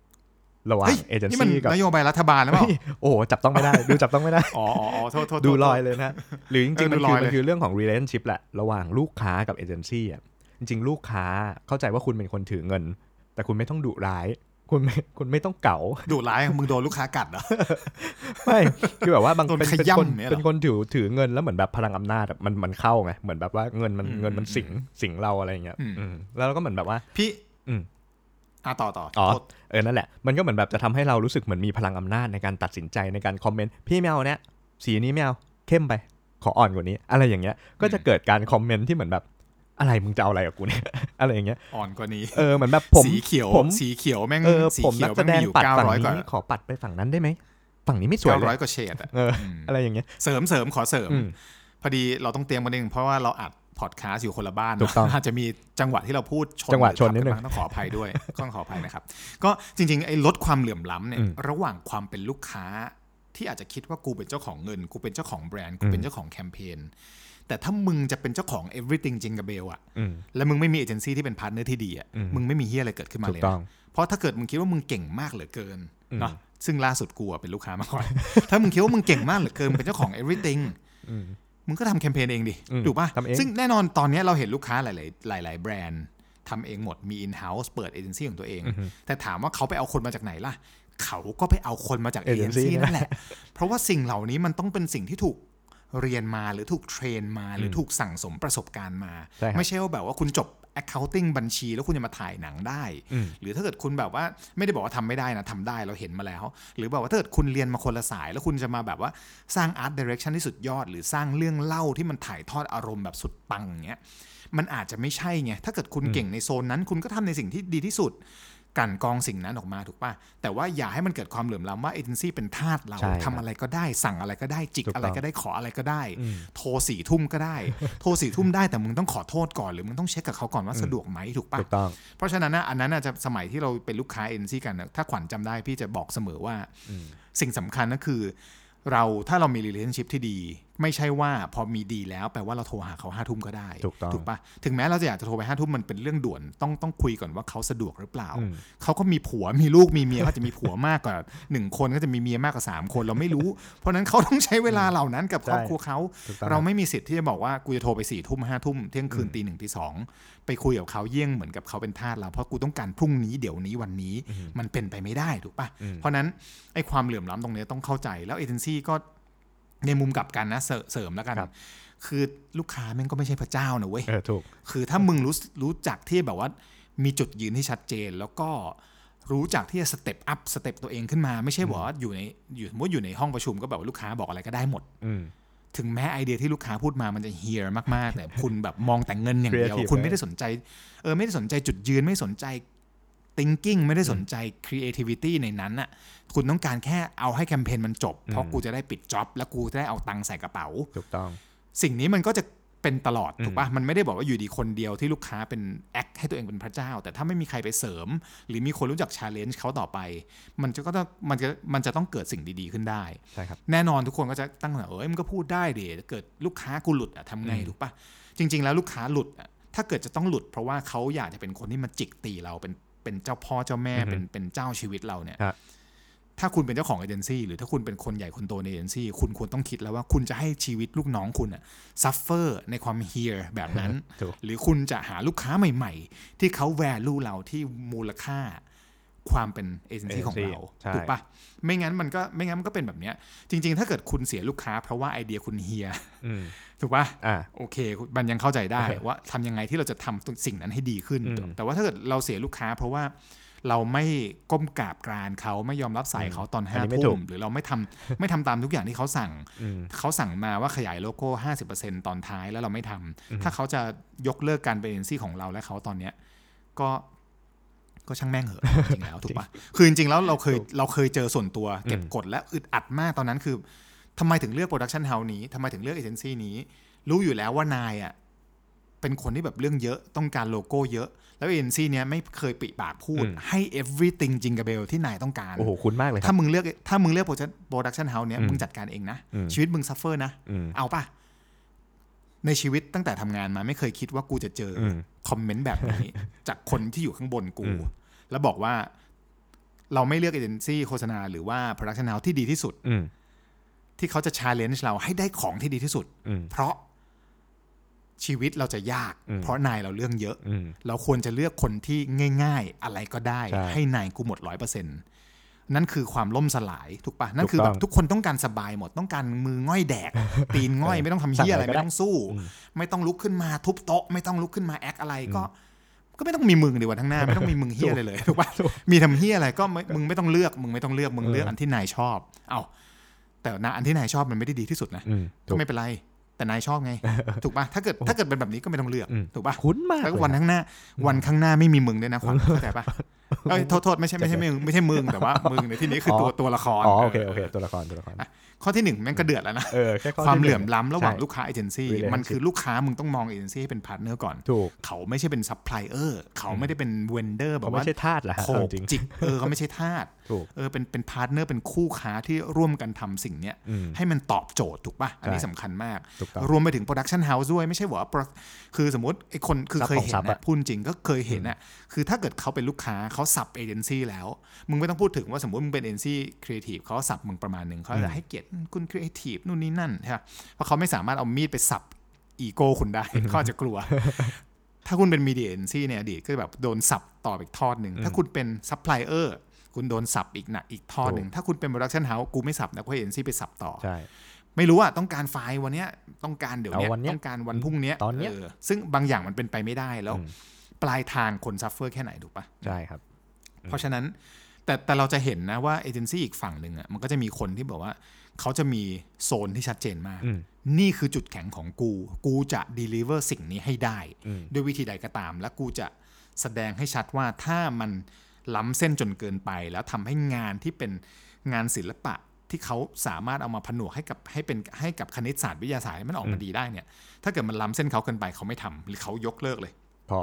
ระหว่างเฮ้ยเอเจนนี่มันซี่กับนโยบายรัฐบาลหรือเปล่าเฮ้ยโอ้โหจับต้องไม่ได้ ดูจับต้องไม่ได้ อ๋ออ๋ออ๋อโทษโทษดูโทษลอยเลยนะ หรือจริงๆเออมันดูลคืออยเลยมันคือเรื่องของ relationship แหละ ระหว่างลูกค้ากับเอเจนซี่อะจริง ๆ ลูกค้าเข้าใจว่าคุณเป็นคนถือเงิน แต่คุณไม่ต้องดุร้าย คุณไม่คุณไม่ต้องเก๋าดุร้ายมึงโดนลูกค้ากัดเหรอไม่คือแบบว่าบางโดนเป็นขเป็นย้ำคนเนี่ยเหรอเป็นคนถือถือเงินแล้วเหมือนแบบพลังอำนาจอะมันมันเข้าไงเหมือนแบบว่าเงินมันอืมเงินมันอืมสิงสิงเราอะไรอย่างเงี้ยอืมอืมแล้วเราก็เหมือนแบบว่าพี่ อืมอะต่อต่ออ๋อโทษเออนั่นแหละมันก็เหมือนแบบจะทำให้เรารู้สึกเหมือนมีพลังอำนาจในการตัดสินใจในการคอมเมนต์พี่แมวเนี้ยสีนี้แมวเข้มไป ขออ่อนกว่านี้ อะไรอย่างเงี้ยก็จะเกิดการคอมเมนต์ที่เหมือนแบบอะไรมึงจะเอาอะไรกับกูเนี่ยอะไรอย่างเงี้ยอ่อนกว่านี้เออเหมือนแบบผมสีเขียวผมสีเขียวแม่งเออสีผมเขีนัยกวแสแม่งดงมีอยู่ปัดเก้าฝั่งร้อยกว่านี้ขอปัดไปฝั่งนั้นได้ไหมฝั่งนี้ไม่สวยเก้าเลร้อยยกว่าเฉดอะเออมอะไรอย่างเงี้ยเสริมเสริมขอเสริมอืมพอดีเราต้องเตรียมกันนิดนึงเพราะว่าเราอัด พอดแคสต์อยู่คนละบ้านถูกต้องอาจจะมีจังหวะที่เราพูดชนจังหวะชนรือนิดนึงทับกับ้าต้องขออภัยด้วยต้องขออภัยนะครับ ก็จริงๆไอ้ลดความเหลื่อมล้ำเนี่ยอืมระหว่างความเป็นลูกค้าที่อาจจะคิดว่ากูเป็นเจ้าของเงิน กูเป็นเจ้าของแบรนด์กูเป็นเจ้าของแคมเปญแต่ถ้ามึงจะเป็นเจ้าของ everything จริงกับเบลอะอืมแล้วมึงไม่มีเอเจนซี่ที่เป็น partner ที่ดีอะอืมมึงไม่มีเหี้ยอะไรเกิดขึ้นมาถูเลยกต้องนะเพราะถ้าเกิดมึงคิดว่ามึงเก่งมากเหลือเกินอืมเนาะซึ่งล่าสุดกูอะเป็นลูกค้ามาก่อนถ้ามึงคิดว่ามึงเก่งมากเหลือเกินเป็นเจ้าของ everything อื มมึงก็ทำแคมเปญเองดิอืมถูกป่ะทำเองซึ่งแน่นอนตอนนี้เราเห็นลูกค้าหลาย ๆ หลาย ๆ แบรนด์ทำเองหมดมี in-house เปิดเอเจนซี่ของตัวเอง แต่ถามว่าเขาไปเอาคนมาจากไหนล่ะ เขาก็ไปเอาคนมาจากเอเจน agency ซี่นั่นั่นนแหแหละละ เพราะว่าสิ่งเหล่านี้มันต้องเป็นสิ่งที่ถูกเรียนมาหรือถูกเทรนมาหรือถูกสั่งสมประสบการณ์มาใช่ครับไม่ใช่ว่าแบบว่าคุณจบ accounting บัญชีแล้วคุณจะมาถ่ายหนังได้อืมหรือถ้าเกิดคุณแบบว่าไม่ได้บอกว่าทำไม่ได้นะทำได้เราเห็นมาแล้ว หรือแบบว่าถ้าเกิดคุณเรียนมาคนละสาย แล้วคุณจะมาแบบว่าสร้าง art direction ที่สุดยอด หรือสร้างเรื่องเล่าที่มันถ่ายทอดอารมณ์แบบสุดปังอย่างเงี้ยมันอาจจะไม่ใช่ไงถ้าเกิดคุณเก่งในโซนนั้น คุณก็ทำในสิ่งที่ดีที่สุด กลั่นกรองสิ่งนั้นออกมาถูกป่ะแต่ว่าอย่าให้มันเกิดความเหลื่อมล้ำว่าเอเจนซี่เป็นทาสเราใช่ครับทำอะไรก็ได้สั่งอะไรก็ได้จิกถูกต้องอะไรก็ได้ขออะไรก็ได้ โทรสี่ทุ่มก็ได้ โทรสี่ทุ่มได้แต่มึงต้องขอโทษก่อนหรือมึงต้องเช็คกับเขาก่อนว่าสะดวกไหมถูกป่ะถูกต้องเพราะฉะนั้นนะอันนั้นน่ะจะสมัยที่เราเป็นลูกค้าเอ็นซี่กันนะถ้าขวัญจำได้พี่จะบอกเสมอว่า สิ่งสำคัญก็คือ เราถ้าเรามี relationship ที่ดีไม่ใช่ว่าพอมีดีแล้วแปลว่าเราโทรหาเขาห้าทุ่มก็ได้ ถูกต้องถูกปะถึงแม้เราจะอยากจะโทรไปห้าทุ่มมันเป็นเรื่องด่วนต้องต้องคุยก่อนว่าเขาสะดวกหรือเปล่าอืมเขาก็มีผัวมีลูกมีเมียเขาจะมีผัวมากกว่าหนึ่งคนก็จะมีเมียมากกว่าสามคนเราไม่รู้ เพราะฉะนั้นเขาต้องใช้เวลาเหล่านั้นกับครอบครัวเขาถูกต้องเราไม่มีสิทธิ์ที่จะบอกว่ากูจะโทรไปสี่ทุ่มห้าทุ่มเที่ยงคืนตีหนึ่งตีสองไปคุยกับเขาเยี่ยงเหมือนกับเขาเป็นทาสเราเพราะกูต้องการพรุ่งนี้เดี๋ยวนี้วันนี้มันเป็นไปไม่ได้ถูกปะเพราะฉะนั้นไอ้ความเหลื่อมล้ำตรงเนี้ยต้องเข้าใจแล้วเอเจนซี่ก็ ในมุมกลับกันนะเสริเสริมแล้วกันครับคือลูกค้าแม่งก็ไม่ใช่พระเจ้านะเว้ยเออถูกคือถ้ามึงรู้รู้จักที่แบบว่า มีจุดยืนที่ชัดเจน แล้วก็รู้จักที่จะ step up step ตัวเองขึ้นมาไม่ใช่บอกว่าอยู่ในอยู่สมมติอยู่ในห้องประชุมก็แบบว่าลูกค้าบอกอะไรก็ได้หมดอืมถึงแม้ไอเดียที่ลูกค้าพูดมามันจะเหี้ยมากๆ แต่คุณแบบมองแต่เงินอย่างเดียว Creative คุณไม่ได้สนใจ เออไม่ได้สนใจจุดยืนไม่สนใจ thinking ไม่ได้สนใจ creativity ในนั้นน่ะคุณต้องการแค่เอาให้แคมเปญมันจบ เพราะกูจะได้ปิด job แล้วกูจะได้เอาตังค์ใส่กระเป๋า ถูกต้อง สิ่งนี้มันก็จะเป็นตลอดถูกปะมันไม่ได้บอกว่าอยู่ดีคนเดียวที่ลูกค้าเป็น act ให้ตัวเองเป็นพระเจ้า แต่ถ้าไม่มีใครไปเสริม หรือมีคนรู้จัก challenge เขาต่อไป มันจะก็ต้องมันจะมันจะต้องเกิดสิ่งดีๆขึ้นได้ใช่ครับแน่นอนทุกคนก็จะตั้งคำถามเอ้ยมันก็พูดได้เดเกิดลูกค้ากูหลุดอะทำไงถูกปะจริง ๆ แล้วลูกค้าหลุดอะถ้าเกิดจะต้องหลุดเพราะว่าเขาอยากจะเป็นคนที่มาจิกตีเราเป็น เป็นเจ้าพ่อเจ้าแม่เป็นเป็นเจ้าชีวิตเราเนี่ยครับถ้าคุณเป็นเจ้าของเอเจนซี่หรือถ้าคุณเป็นคนใหญ่คนโตในเอเจนซี่คุณควรต้องคิดแล้วว่าคุณจะให้ชีวิตลูกน้องคุณอะ suffer ในความเหี้ยแบบนั้นถูกหรือคุณจะหาลูกค้าใหม่ ๆ ที่เขา value เราที่มูลค่า ความเป็นเอเจนซี่ของเราใช่ถูกปะไม่งั้นมันก็ไม่งั้นมันก็เป็นแบบเนี้ย จริง ๆ ถ้าเกิดคุณเสียลูกค้าเพราะว่าไอเดียคุณเฮียอืมถูกปะอ่าโอเค มันยังเข้าใจได้โอเคว่าทำยังไงที่เราจะทำสิ่งนั้นให้ดีขึ้นอืมแต่ว่าถ้าเกิดเราเสียลูกค้าเพราะว่าเราไม่ก้มกราบกรานเขาไม่ยอมรับสายเขาตอนอันห้านี้ไม่ถูทุ่กมหรือเราไม่ทำไม่ทำตามทุกอย่างที่เขาสั่งอืมเขาสั่งมาว่าขยายโลโก้50%ตอนท้ายแล้วเราไม่ทำถ้าเขาจะยกเลิกการเป็นเอเจนซี่ของเราและเขาตอนเนี้ยก็ ก็ช่างแม่งเหอะจริงๆแล้วถูกปะคือจริงๆแล้วเราเคยเราเคยเจอส่วนตัวเก็บกดและอึดอัดมากตอนนั้นคือทำไมถึงเลือก production house นี้ทำไมถึงเลือกเอเจนซี่นี้ รู้อยู่แล้วว่านายอะเป็นคนที่แบบเรื่องเยอะต้องการโลโก้เยอะ แล้วเอเจนซี่เนี้ยไม่เคยปิปากพูดอืมให้ everything จริงกับเบลที่นายต้องการ โอ้โหคุ้นมากเลยครัถ้าบมึงเลือกถ้ามึงเลือก production house เนี้ยอืมมึงจัดการเองนะอืมชีวิตมึง suffer นะอืมเอาป่ะ ในชีวิตตั้งแต่ทำงานมาไม่เคยคิดว่ากูจะเจออมคอมเมนต์แบบนี้ จากคนที่อยู่ข้างบนกูอืมแล้วบอกว่า เราไม่เลือกเอเจนซี่โฆษณาหรือว่า production house ที่ดีที่สุดอืมที่เขาจะ challenge เราให้ได้ของที่ดีที่สุดอืมเพราะชีวิตเราจะยากอืมเพราะนายเราเรื่องเยอะอืมเราควรจะเลือกคนที่ง่าย ๆ อะไรก็ได้ใช่ให้นายกูหมดร้อยเปอร์เซ็นต์ นั่นคือความล่มสลายถูกปะนั่นคือถูกแบต้องบทุกคนต้องการสบายหมดต้องการมือง่อยแดก ตีนง่อยไม่ต้องทำเฮียอะไรสั่งอะไรก็ไม่ได้ต้องสู้อืมไม่ต้องลุกขึ้นมาทุบโต๊ะ ไม่ต้องลุกขึ้นมาแอคอะไรก็ ก็ไม่ต้องมีมึงดีกว่าทั้งหน้า ไม่ต้องมีมึงเฮียอะไรเลยถูกปะมีทำเฮียอะไรก็ไม่มึงไม่ต้องเลือกมึงไม่ต้องเลือกมึงเลือกอันที่นายชอบ เอาแต่นะอันที่นายชอบมันไม่ได้ดีที่สุดนะอืมถูก็กไม่เป็นไรแต่นายชอบไง ถูกปะถ้าเกิดถ้าเกิดเป็นแบบนี้ก็ไม่ต้องเลือกอืมถูกปะคุ้นมากแล้วเลยวันข้างหน้า วันข้างหน้าไม่มีมึงด้วยนะขวัญเข้าใจปะเอ้ยโทษโทษไม่ใช่ไม่ใช่มึงไม่ใช่มึงแต่ว่ามึงในที่นี้คือตัวตัวละครอ๋อโอเคโอเคตัวละครตัวละครข้อที่หนึ่งแม่งก็เดือดแล้วนะเออแค่ข้อความที่เหลื่อมนึ่งล้ำระหว่างใช่ลูกค้าเอเจนซี่ Relationship มันคือลูกค้ามึงต้องมองเอเจนซี่ให้เป็นพาร์ทเนอร์ก่อนถูกเขาไม่ใช่เป็นซัพพลายเออร์เขาไม่ได้เป็นเวนเดอร์แบเขาบไม่ว่าใช่ทาสเหรอฮะโขเอากจริงจิกเออเขาไม่ใช่ทาสถูกเออเป็นเป็นพาร์ทเนอร์เป็นคู่ค้าที่ร่วมกันทำสิ่งเนี้ยอืมให้มันตอบโจทย์ถูกปะอันนี้ใช่สำคัญมากถูกต้องรวมไปถึงโปรดักชันเฮาส์ด้วยไม่ใช่ว่า pro- คือสมมติไอ้คนคือซับเคยของเห็ซันบนะอะพูดจริงก็เคยเห็นอะ คือถ้าเกิดเขาเป็นลูกค้าเขาสับเอเจนซี่แล้ว มึงไม่ต้องพูดถึงว่าสมมติมึงเป็นเอเจนซี่ครีเอทีฟเขาสับมึงประมาณหนึ่งเขาจะให้เกียรติคุณครีเอทีฟนู่นนี่นั่นใช่ปะเพราะเขาไม่สามารถเอามีดไปสับอีโก้คุณได้เขาอาจจะกลัว ถ้าคุณเป็น media agency เนี่ยอดีตก็แบบโดนสับต่อไปอีกทอดหนึ่งถ้าคุณเป็นซัพพลายเออร์คุณโดนสับอีกหนะอีกทอดหนึ่งถ้าคุณเป็น production house กูไม่สับนะกูให้เอเจนซี่ไปสับต่อใช่ไม่รู้อะต้องการไฟล์วันเนี้ยต้องการเดี๋ยวเนี้ยเอาวันเนี้ยต้องการวันพรุ่งเนี้ยตอนเนี้ยซึ่งบางอย่างมันเป็นไปไม่ได้แล้วอืม ปลายทางคน suffer แค่ไหนถูกปะใช่ครับ เพราะฉะนั้นแต่แต่เราจะเห็นนะว่าเอเจนซี่อีกฝั่งหนึ่งอะมันก็จะมีคนที่บอกว่า เขาจะมีโซนที่ชัดเจนมากอืมนี่คือจุดแข็งของกู กูจะ deliver สิ่งนี้ให้ได้อืมด้วยวิธีใดก็ตาม และกูจะแสดงให้ชัดว่าถ้ามันล้ำเส้นจนเกินไป แล้วทำให้งานที่เป็นงานศิลปะที่เขาสามารถเอามาผนวกให้กับให้เป็นให้กับคณิตศาสตร์วิทยาศาสตร์ให้มันออกมาดีได้เนี่ย ถ้าเกิดมันล้ำเส้นเขาเกินไปเขาไม่ทำหรือเขายกเลิกเลย พอ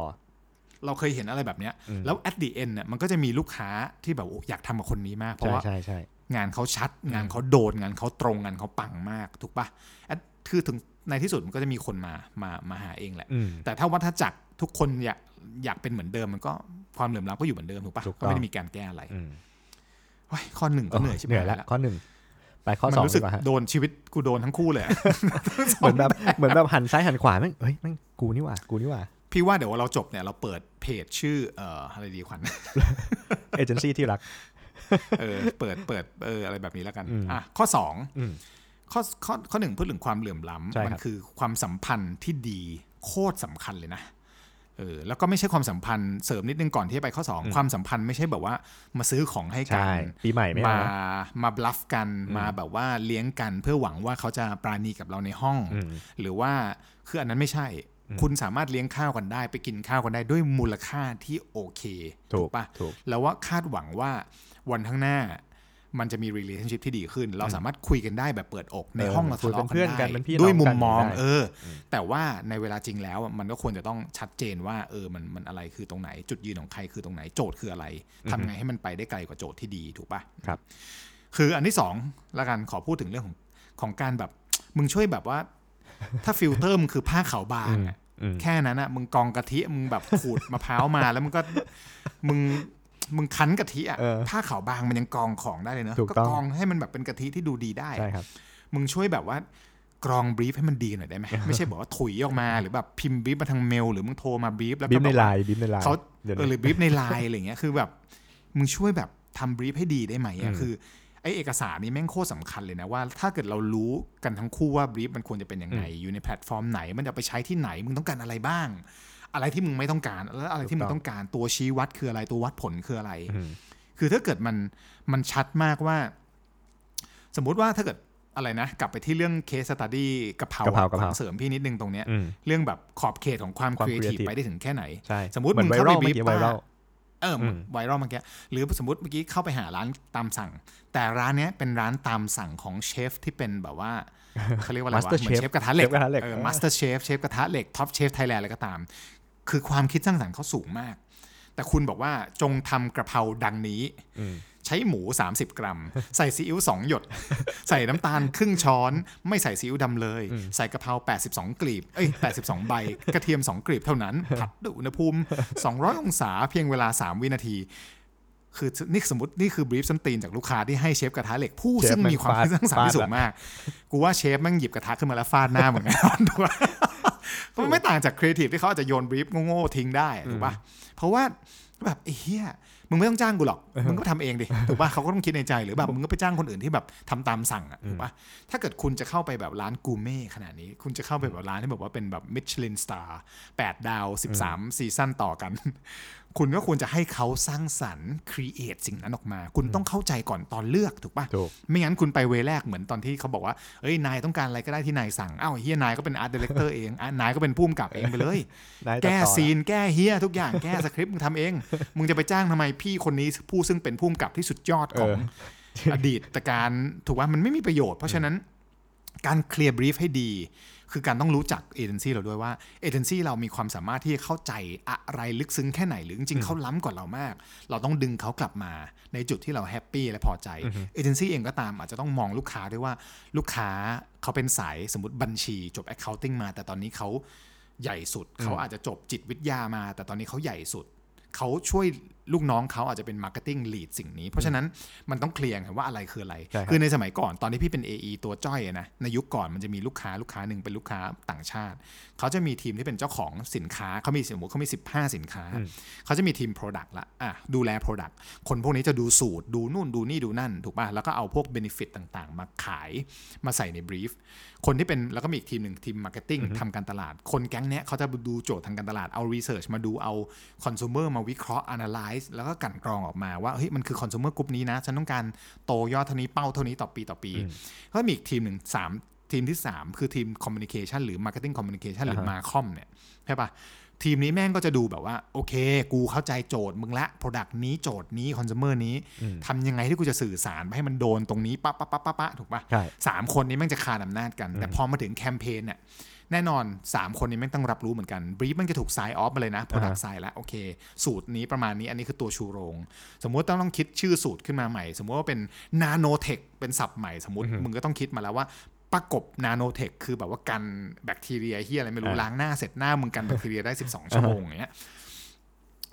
เราเคยเห็นอะไรแบบเนี้ย แล้ว at the end เนี่ยมันก็จะมีลูกค้าที่แบบโอ้อยากทำกับคนนี้มาก เพราะใช่ว่าใช่ใช่งานเขาชัด งานเขาโดน งานเขาตรง งานเขาปังมาก ถูกปะอะคือถึงในที่สุดมันก็จะมีคนมา มา มาหาเองแหละอืมแต่ถ้าวัฏจักรทุกคนอยากอยากเป็นเหมือนเดิม มันก็ความเหลื่อมล้ำก็อยู่เหมือนเดิม ถูกปะถูกต้องก็ไม่ได้มีการแก้อะไรอืมโอ้ยข้อหนึ่งก็เหนื่อยใช่ไหมเหนื่อยแล้วข้อหนึ่งไปข้อมันสองรู้สึดีกกว่าฮะโดนชีวิตกูโดนทั้งคู่เลยอะเหมือนแบบเหมือนแบบหันซ้ายหันขวาแม่งเฮ้ยแม่งกูนี่หว่ากูนี่หว่า พี่ว่าเดี๋ยวเราจบเนี่ยเราเปิดเพจชื่อเอ่ออะไรดีขวัญเอเจนซี่ที่รัก เออเปิดเปิดเอออะไรแบบนี้แล้วกันอืมอะข้อสองอืมข้อข้อข้อหนึ่งพูดถึงความเหลื่อมล้ใช่ำครับมัคือความสัมพันธ์ที่ดีโคตรสำคัญเลยนะเออแล้วก็ไม่ใช่ความสัมพันธ์เสริมนิดนึงก่อนที่จะไปข้อสองความสัมพันธ์ไม่ใช่แบบว่ามาซื้อของให้กัใช่นปีใหม่ไม่มาเอานะมาบลัฟกันมาแบบว่าเลี้ยงกันเพื่อหวังว่าเขาจะปราณีกับเราในห้องอืมหรือว่าคืออันนั้นไม่ใช่ คุณสามารถเลี้ยงข้าวกันได้ ไปกินข้าวกันได้ด้วยมูลค่าที่โอเคถูกปะถูกแล้วว่าคาดหวังว่าวันข้างหน้ามันจะมี relationship ที่ดีขึ้น เราสามารถคุยกันได้แบบเปิดอกในเออห้องเราคุยทะเลาะเป็นเพื่อนกักันนเป็นพี่ได้น้องด้วยมุมมองกันได้เอออ แต่ว่าในเวลาจริงแล้วอะมันก็ควรจะต้องชัดเจนว่าเออมันมันอะไรคือตรงไหน จุดยืนของใครคือตรงไหนโจทย์คืออะไรทำไงให้มันไปได้ไกลกว่าโจทย์ที่ดีถูกปะครับ คืออันที่สองละกันขอพูดถึงเรื่องของของการแบบ มึงช่วยแบบว่า ถ้าฟิลเตอร์มึงคือผ้าขาวบางอะอืม แค่นั้นอะมึงกองกะทิมึงแบบขูดมะพร้าวมาแล้วมึงก็มึงมึงคั้นกะทิอะเออผ้าขาวบางมันยังกองของได้เลยเนอะถูกก็ต้องกองให้มันแบบเป็นกะทิที่ดูดีได้ใช่ครับ มึงช่วยแบบว่ากรองบรีฟให้มันดีหน่อยได้ไหมไม่ใช่บอกว่าถุยออกมาหรือแบบพิมพ์บรีฟมาทางเมล หรือมึงโทรมาบรีฟแล้วบิก็มแบในบไลว่าน์บิมในไลน์เขาเดี๋ยวเออนี้หรือ brief ในไลน์อะไรเงี้ยคือแบบมึงช่วยแบบทำ brief ให้ดีได้ไหมอือะมคือ ไอเอกสารนี้แม่งโคตรสำคัญเลยนะว่า ถ้าเกิดเรารู้กันทั้งคู่ว่า brief มันควรจะเป็นยังไง อยู่ในแพลตฟอร์มไหน มันจะเอาไปใช้ที่ไหน มึงต้องการอะไรบ้าง อะไรที่มึงไม่ต้องการ แล้วอะไรที่มึงต้องการตัวชี้วัดคืออะไรตัววัดผลคืออะไรอืมคือถ้าเกิดมันมันชัดมากว่า สมมุติว่าถ้าเกิดอะไรนะ กลับไปที่เรื่อง case study กะเพรากะเพรากะเพราเสริมพี่นิดนึงตรงเนี้ยอืมเรื่องแบบขอบเขตของความความครีเอทีฟ creative ไปได้ถึงแค่ไหนใช่สมมุติเหมือนมึไวงเข้ารัลไปเมื่อกี้ เอออมไวรัลเมื่อกี้หรือสมมติเมื่อกี้เข้าไปหาร้านตามสั่ง แต่ร้านเนี้ยเป็นร้านตามสั่งของเชฟที่เป็นแบบว่าเขาเรียกว่าอะไรวะ Master เหมือน Chef เชฟกระทะเหล็กเชฟกระทะเหล็กเออเออ MasterChef เชฟกระทะเหล็ก Top Chef Thailand อะไรก็ตาม คือความคิดสร้างสรรค์เขาสูงมาก แต่คุณบอกว่าจงทำกระเพราดังนี้อืม ใช้หมู 30 กรัม ใส่ซีอิ๊ว2 หยด ใส่น้ำตาลครึ่งช้อน ไม่ใส่ซีอิ๊วดำเลย ใส่กะเพรา 82 กลีบ เอ้ย 82 ใบ กระเทียม 2 กลีบเท่านั้น ผัดด้วยอุณหภูมิ 200 องศาเพียงเวลา 3 วินาที คือนี่สมมตินี่คือ brief ส้นตีนจากลูกค้าที่ให้เชฟกระทะเหล็กผู้เชฟซึ่งมีความแม่งคิดสร้างสรรค์ที่ฟาดสูงมาก กูว่าเชฟแม่งหยิบกระทะขึ้นมาแล้วฟาดหน้าเหมือนกันถูกปะเพราะมันไม่ต่างจากครีเอทีฟที่เขาอาจจะโยน brief โง่ๆทิ้งได้ถูกปะเพราะว่าแบบไอ้เหี้ย มึงไม่ต้องจ้างกูหรอก มึงก็ทำเองดิ ถูกปะเขาก็ต้องคิดในใจหรือแบบมึงก็ไปจ้างคนอื่นที่แบบทำตามสั่งอะถูกปะถ้าเกิดคุณจะเข้าไปแบบร้านกูเม่ขนาดนี้ คุณจะเข้าไปแบบร้านที่แบบว่าเป็นแบบ Michelin star แปดดาว13 season ต่อกัน คุณก็ควรจะให้เขาสร้างสรรค์ create สิ่งนั้นออกมา คุณต้องเข้าใจก่อนตอนเลือกถูกปะถูกไม่งั้นคุณไปเวแรกเหมือนตอนที่เขาบอกว่า เอ้ย นายต้องการอะไรก็ได้ที่นายสั่งอ้าวเหี้ยนายก็เป็น art director เองอะนายก็เป็นผู้กำกับเองไปเลยนายตัดแก้ต่อ scene แก้เหี้ยทุกอย่าง แก้สคริปต์มึงทำเอง มึงจะไปจ้างทำไมพี่คนนี้ผู้ซึ่งเป็นผู้กำกับที่สุดยอดของอดีตกาลถูกปะมันไม่มีประโยชน์ เพราะฉะนั้นการเคลียร์ brief ให้ดี คือการต้องรู้จักเอเจนซี่เราด้วยว่าเอเจนซี่เรามีความสามารถที่จะเข้าใจอะไรลึกซึ้งแค่ไหนหรือจริงๆเขาล้ำกว่าเรามาก เราต้องดึงเขากลับมาในจุดที่เรา happy และพอใจเอเจนซี่เองก็ตามอาจจะต้องมองลูกค้าด้วยว่าลูกค้าเขาเป็นสายสมมติบัญชีจบ accounting มา แต่ตอนนี้เขาใหญ่สุด เขาอาจจะจบจิตวิทยามา แต่ตอนนี้เขาใหญ่สุด เขาช่วยลูกน้องเขาอาจจะเป็น marketing lead สิ่งนี้ เพราะฉะนั้นมันต้องเคลียร์กันว่าอะไรคืออะไรใช่ครับคือในสมัยก่อนตอนที่พี่เป็น AE ตัวจ้อยอะนะในยุคก่อนมันจะมีลูกค้าลูกค้าหนึ่งเป็นลูกค้าต่างชาติ เขาจะมีทีมที่เป็นเจ้าของสินค้าเขามีสมมติเขามี 15 สินค้า เขาจะมีทีม Product ละอะดูแล Product คนพวกนี้จะดูสูตร ดูนู่นดูนี่ดูนั่น ถูกป่ะแล้วก็เอาพวก Benefit ต่างๆ มาขายมาใส่ใน Brief คนที่เป็นแล้วก็มีอีกทีมหนึ่งทีม Marketing ทำการตลาด คนแก๊งเนี้ยเขาจะดูโจทย์ทางการตลาดเอา Research มาดูเอา Consumer มาวิเคราะห์ Analyze แล้วก็กลั่นกรองออกมาว่าเฮ้ยมันคือ Consumer กลุ่มนี้นะ ฉันต้องการโตยอดเท่านี้เป้าเท่านี้ต่อปีต่อปีก็มีอีกทีมหนึ่งสามทีมที่ 3 คือทีม Communication หรือ Marketing Communication หรือ Marcom เนี่ยใช่ปะทีมนี้แม่งก็จะดูแบบว่า โอเค กูเข้าใจโจทย์มึงละ Product นี้โจทย์นี้ Consumer นี้ทำยังไงที่กูจะสื่อสารไปให้มันโดนตรงนี้ปะปะปะปะปะถูกปะใช่สามคนนี้แม่งจะคานอำนาจกัน แต่พอมาถึงแคมเปญเนี่ย แน่นอน 3 คนนี้แม่งต้องรับรู้เหมือนกัน brief มันจะถูก sign off มาเลยนะ Product sign แล้วโอเค สูตรนี้ประมาณนี้อันนี้คือตัวชูโรง สมมุติต้องต้องคิดชื่อสูตรขึ้นมาใหม่ สมมติว่าเป็น nanotech เป็นศัพท์ใหม่สมมติมึงก็ต้องคิดมาแล้วว่าป้ากบ nanotech คือแบบว่ากันแบคทีเรียเหี้ยอะไรไม่รู้อ่าล้างหน้าเสร็จหน้ามึงกันแบคทีเรียได้ 12 ชั่วโมงอย่างเงี้ย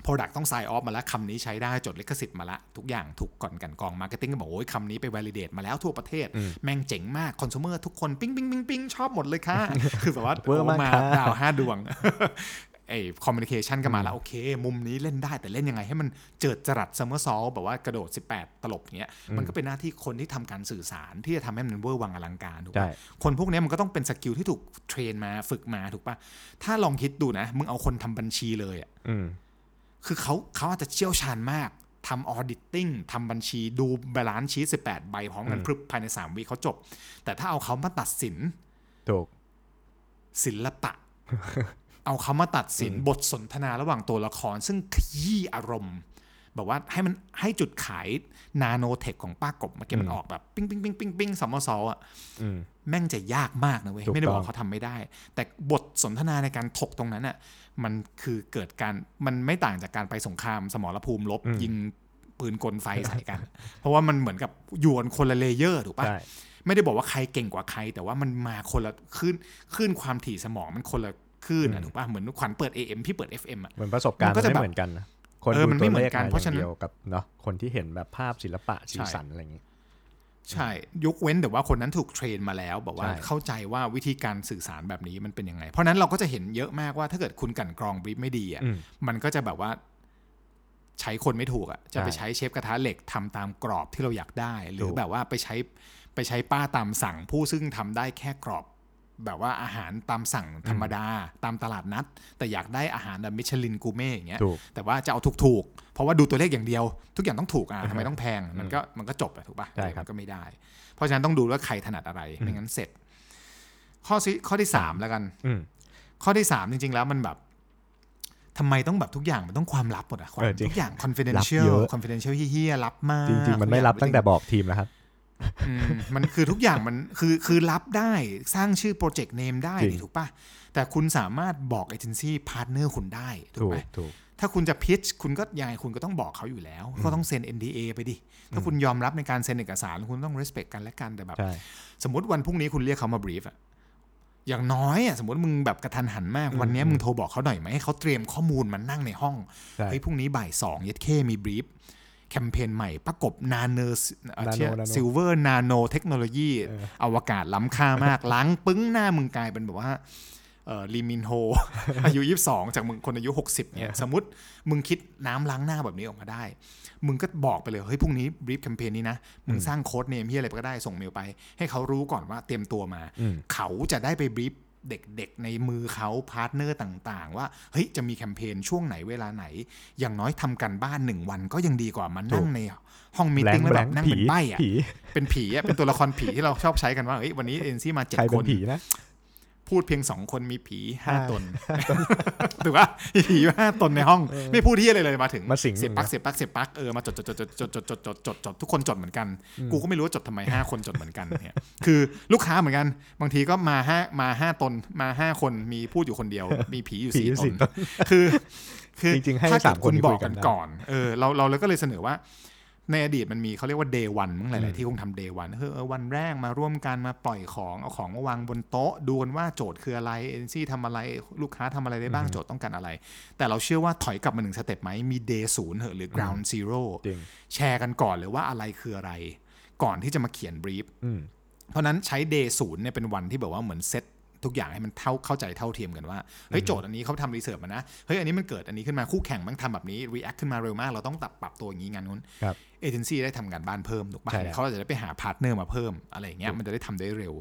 Product ต้อง sign off มาแล้วคำนี้ใช้ได้จดลิขสิทธิ์มาละ ทุกอย่างถูกกลั่นกรอง Marketing ก็บอกโอ้ยคำนี้ไป validate มาแล้วทั่วประเทศ แม่งเจ๋งมาก consumer ทุกคนปิ๊งปิ๊งปิ๊งปิ๊งชอบหมดเลยค่ะ คือแบบว่าเวอร์มากโมาค่ะดาวห้าดวงไอ้ communication ก็มาแล้ว โอเค มุมนี้เล่นได้แต่เล่นยังไงให้มันเจิดจรัส summer s o l แบบว่ากระโดด 18 ตลบเงี้ยมันก็เป็นหน้าที่คนที่ทำการสื่อสารที่จะทำให้มันเวอร์วังอลังการถูกใช่ปะคนพวกเนี้ยมันก็ต้องเป็น skill ที่ถูก train มาฝึกมาถูกปะถ้าลองคิดดูนะ มึงเอาคนทำบัญชีเลยอะอืม คือเขาเขาอาจจะเชี่ยวชาญมากทำ auditing ทำบัญชีดู balance sheet 18ใบพร้อมกันพรึบภายใน3วิเขาจบ แต่ถ้าเอาเขามาตัดสินถูกศิลปะ เอาเขามาตัดสินบทสนทนาระหว่างตัวละคร ซึ่งขยี้อารมณ์ แบบว่าให้มันให้จุดขาย nanotech ของป้ากบเมื่อกี้มันออกแบบปิ้งปิ้งปิ้งปิ้งปิ้ง somersault อะอืมแม่งจะยากมากนะเว้ยถูกไม่ได้บอกว่าเขาทำไม่ได้ แต่บทสนทนาในการถกตรงนั้นอะ มันคือเกิดการมันไม่ต่างจากการไปสงครามสมรภูมิลบยิงปืนกลไฟใส่กัน เพราะว่ามันเหมือนกับโยนคนละเลเยอร์ถูกปะใช่ไม่ได้บอกว่าใครเก่งกว่าใคร แต่ว่ามันมาคนละคลื่นคลื่นความถี่สมองมันคนละคลื่นอะถูกปะเหมือนขวัญเปิด AM พี่เปิด FM อะเหมือนประสบการณ์มันก็มันจะไม่แบบเหมือนกันนะคนเออดูมันไม่ตัวเหมืเลอขนกันมาเพราะอฉะย่างนั้นเดียวกับเนาะคนที่เห็นแบบภาพศิลปะสีสันอะไรอย่างงี้ ใช่ยกเว้นแต่ว่าคนนั้นถูกเทรนมาแล้ว บอกว่าใช่เข้าใจว่าวิธีการสื่อสารแบบนี้มันเป็นยังไง เพราะฉะนั้นเราก็จะเห็นเยอะมากว่าถ้าเกิดคุณกลันกรองบรีฟไม่ดีอะอืมมันก็จะแบบว่าใช้คนไม่ถูกอะจะไปใช่ใช้เชฟกระทะเหล็กทำตามกรอบที่เราอยากได้ หรืถูอกแบบว่าไปใช้ไปใช้ป้าตามสั่งผู้ซึ่งทำได้แค่กรอบ แบบว่าอาหารตามสั่งธรรมดาตามตลาดนัด แต่อยากได้อาหารแบบมิชลินกูเม่อย่างเงี้ยถูกแต่ว่าจะเอาถูกๆ เพราะว่าดูตัวเลขอย่างเดียว ทุกอย่างต้องถูกอะทำไมต้องแพงมันก็มันก็จบอะถูกปะใช่ครับมันก็ไม่ได้ เพราะฉะนั้นต้องดูว่าใครถนัดอะไรไม่งั้นเสร็จ ข้อที่ข้อที่สามแล้วกันอืมข้อที่สามจริง ๆ แล้วมันแบบทำไมต้องแบบทุกอย่างมันต้องความลับหมดอะความเออจริงทุกอย่างลับ confidential เยอะ confidential เหี้ยๆลับมาก จริง ๆ มันไม่ลับตั้งแต่บอกทีมแล้วครับอื มมันคือทุกอย่างมันคือคือลับได้สร้างชื่อ project name ได้จริงถูกปะแต่คุณสามารถบอก agency partner คุณได้ถูถูกกไหมถูกถ้าคุณจะ pitch คุณก็ยังไงคุณก็ต้องบอกเขาอยู่แล้ว ก็ต้องเซ็น NDA ไปดิ ถ้าคุณยอมรับในการเซ็นเอกสาร คุณต้อง respect กันและกันแต่แบบใช่สมมติวันพรุ่งนี้คุณเรียกเขามา brief อะอย่างน้อยอะสมมติมึงแบบกระทันหันมาก วันนี้มึงโทรบอกเขาหน่อยไหมให้เขาเตรียมข้อมูลมานั่งในห้องใช่เฮ้ยพรุ่งนี้บ่ายสองยัดเคมี brief แคมเปญใหม่ประกบนาเนอร์ Nano Nano ซิลเวอร์นาโนเทคโนโลยีอวกาศล้ำค่ามาก ล้างปึ้งหน้ามึงกลายเป็นแบบว่าเอ่อลีมินโฮอายุ 22 จากมึงคนอายุ 60เนี่ยสมมติมึงคิดน้ำล้างหน้าแบบนี้ออกมาได้ มึงก็บอกไปเลย เฮ้ยพรุ่งนี้ brief แคมเปญนี้นะ มึงสร้าง code name ที่อะไรก็ได้ส่งเมลไป ให้เขารู้ก่อนว่าเตรียมตัวมาอืมเขาจะได้ไป brief เด็กๆ ในมือเขา partner ต่างๆ ว่าเฮ้ยจะมีแคมเปญช่วงไหนเวลาไหน อย่างน้อยทำการบ้านหนึ่งวันก็ยังดีกว่ามานั่งในห้อง meeting แล้วแบบนั่งเป็นใบ้อะผีเป็นผีอะเป็นตัวละครผีที่เราชอบใช้กันว่าเฮ้ยวันนี้เอ็นซี่มาเจ็ดใครคเป็นนผีนะ พูดเพียงสองคนมีผีห้าห้าตนถูกปะมีผีอยู่ห้าตนในห้อง ไม่พูดที่อะไรเลยมาถึงมาสิงเสียบปลั๊กเสียบปลั๊กเสียบปลั๊กเออมาจดจดจดจดจดจดจดจดจดทุกคนจดเหมือนกัน กูก็ไม่รู้ว่าจดทำไมห้าคนจดเหมือนกันเนี่ยคือลูกค้าเหมือนกัน บางทีก็มาห้ามาห้าตนมาห้าคนมีพูดอยู่คนเดียว มีผีอยู่ผีสี่อยู่ตสี่นตนคือ คือจริงๆให้ถ้าสาเกิมดคนคุณนี้บคุอยกกักันนได้ก่อนเออเราเราเลยก็เลยเสนอว่า ในอดีตมันมีเขาเรียกว่า day one มั้งหลาย ๆ ที่คงทำ day one คือเออวันแรกมาร่วมกันมาปล่อยของ เอาของมาวางบนโต๊ะ ดูกันว่าโจทย์คืออะไรเอเจนซี่ทำอะไรลูกค้าทำอะไรได้บ้างโจทย์ต้องการอะไร แต่เราเชื่อว่าถอยกลับมาหนึ่ง step ไหมมี day ศูนย์เหอะหรือ ground zero จริงแชร์กันก่อนเลยว่าอะไรคืออะไร ก่อนที่จะมาเขียน brief อืมเพราะนั้นใช้ day ศูนย์เนี่ยเป็นวันที่แบบว่าเหมือนเซต ทุกอย่างให้มันเท่าเข้าใจเท่าเทียมกันว่าเฮ้ยโจทย์อันนี้เขาทำ research มานะเฮ้ยอันนี้มันเกิดอันนี้ขึ้นมาคู่แข่งมันทำแบบนี้ react ขึ้นมาเร็วมาก เราต้องตัดปรับตัวอย่างนี้งานนู้นครับเอเจนซี่ได้ทำงานบ้านเพิ่มถูกปะใช่แล้วเขาจะได้ไปหา partner มาเพิ่มอะไรอย่างเงี้ยมันจะได้ทำได้เร็ว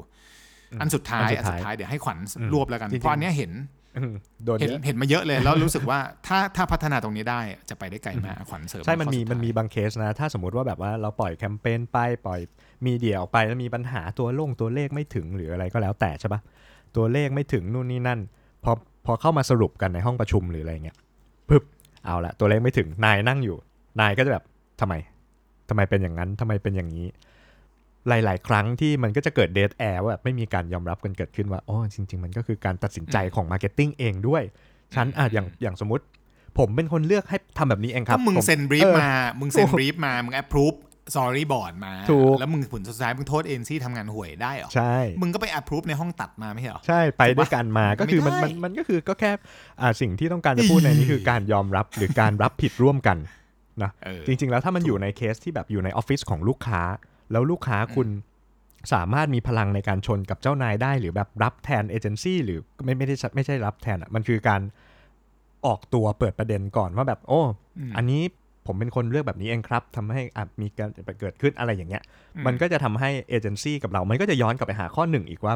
อันสุดท้ายอัอันนสุสุดดท้ายท้ายเดี๋ยวให้ขวัญอืมรวบแล้วกันจริงๆเพราะอันเนี้ยเห็นอืมโดนเห็นเยอะเห็นมาเยอะเลยแล้วรู้สึกว่าถ้าถ้าพัฒนาตรงนี้ได้จะไปได้ไกลมากขวัญเสริมใช่มันมีข้อสุดท้ายมันมีบางเคสนะ ถ้าสมมติว่าแบบว่าเราปล่อยแคมเปญไปปล่อยมีเดียออกไปแล้วมีปัญหาตัวลงตัวเลขไม่ถึงหรืออะไรก็แล้วแต่ใช่ปะ ตัวเลขไม่ถึงนู่นนี่นั่นพอพอเข้ามาสรุปกันในห้องประชุมหรืออะไรเงี้ยปึ๊บเอาละตัวเลขไม่ถึงนายนั่งอยู่ นายก็จะแบบทำไมทำไมเป็นอย่างนั้นทำไมเป็นอย่างนี้ หลาย ๆ ครั้งที่มันก็จะเกิด dead air ว่าแบบไม่มีการยอมรับกันเกิดขึ้นว่าอ๋อจริง ๆ มันก็คือการตัดสินใจของ marketing เองด้วยฉันอะอย่างอย่างสมมติ ผมเป็นคนเลือกให้ทำแบบนี้เองครับก็มึงผมเซ็น brief เออมา มึงเซ็น briefมา มึง approve storyboard มา ถูก แล้วมึงผลสุดท้ายมึงโทษเอเจนซี่ทำงานห่วยได้เหรอ ใช่ มึงก็ไป approve ในห้องตัดมาไม่ใช่เหรอ ใช่ไปถูกปะด้วยกันมาก็คือมันไม่ได้มันมันก็คือก็แค่อ่าสิ่งที่ต้องการจะพูดในนี้คือการยอมรับหรือการรับผิดร่วมกันนะเออจริง ๆ แล้วถ้ามันอยู่ในเคสที่แบบอยู่ในออฟฟิศของลูกค้า แล้วลูกค้าคุณสามารถมีพลังในการชนกับเจ้านายได้ หรือแบบรับแทนเอเจนซี่หรือไม่ไม่ได้ใช่ไม่ใช่รับแทนอะมันคือการออกตัวเปิดประเด็นก่อนว่าแบบโอ้อืมอันนี้ ผมเป็นคนเลือกแบบนี้เองครับทำให้อะมีการเกิดขึ้นอะไรอย่างเงี้ย มันก็จะทำให้เอเจนซี่กับเรา มันก็จะย้อนกลับไปหาข้อหนึ่งอีกว่า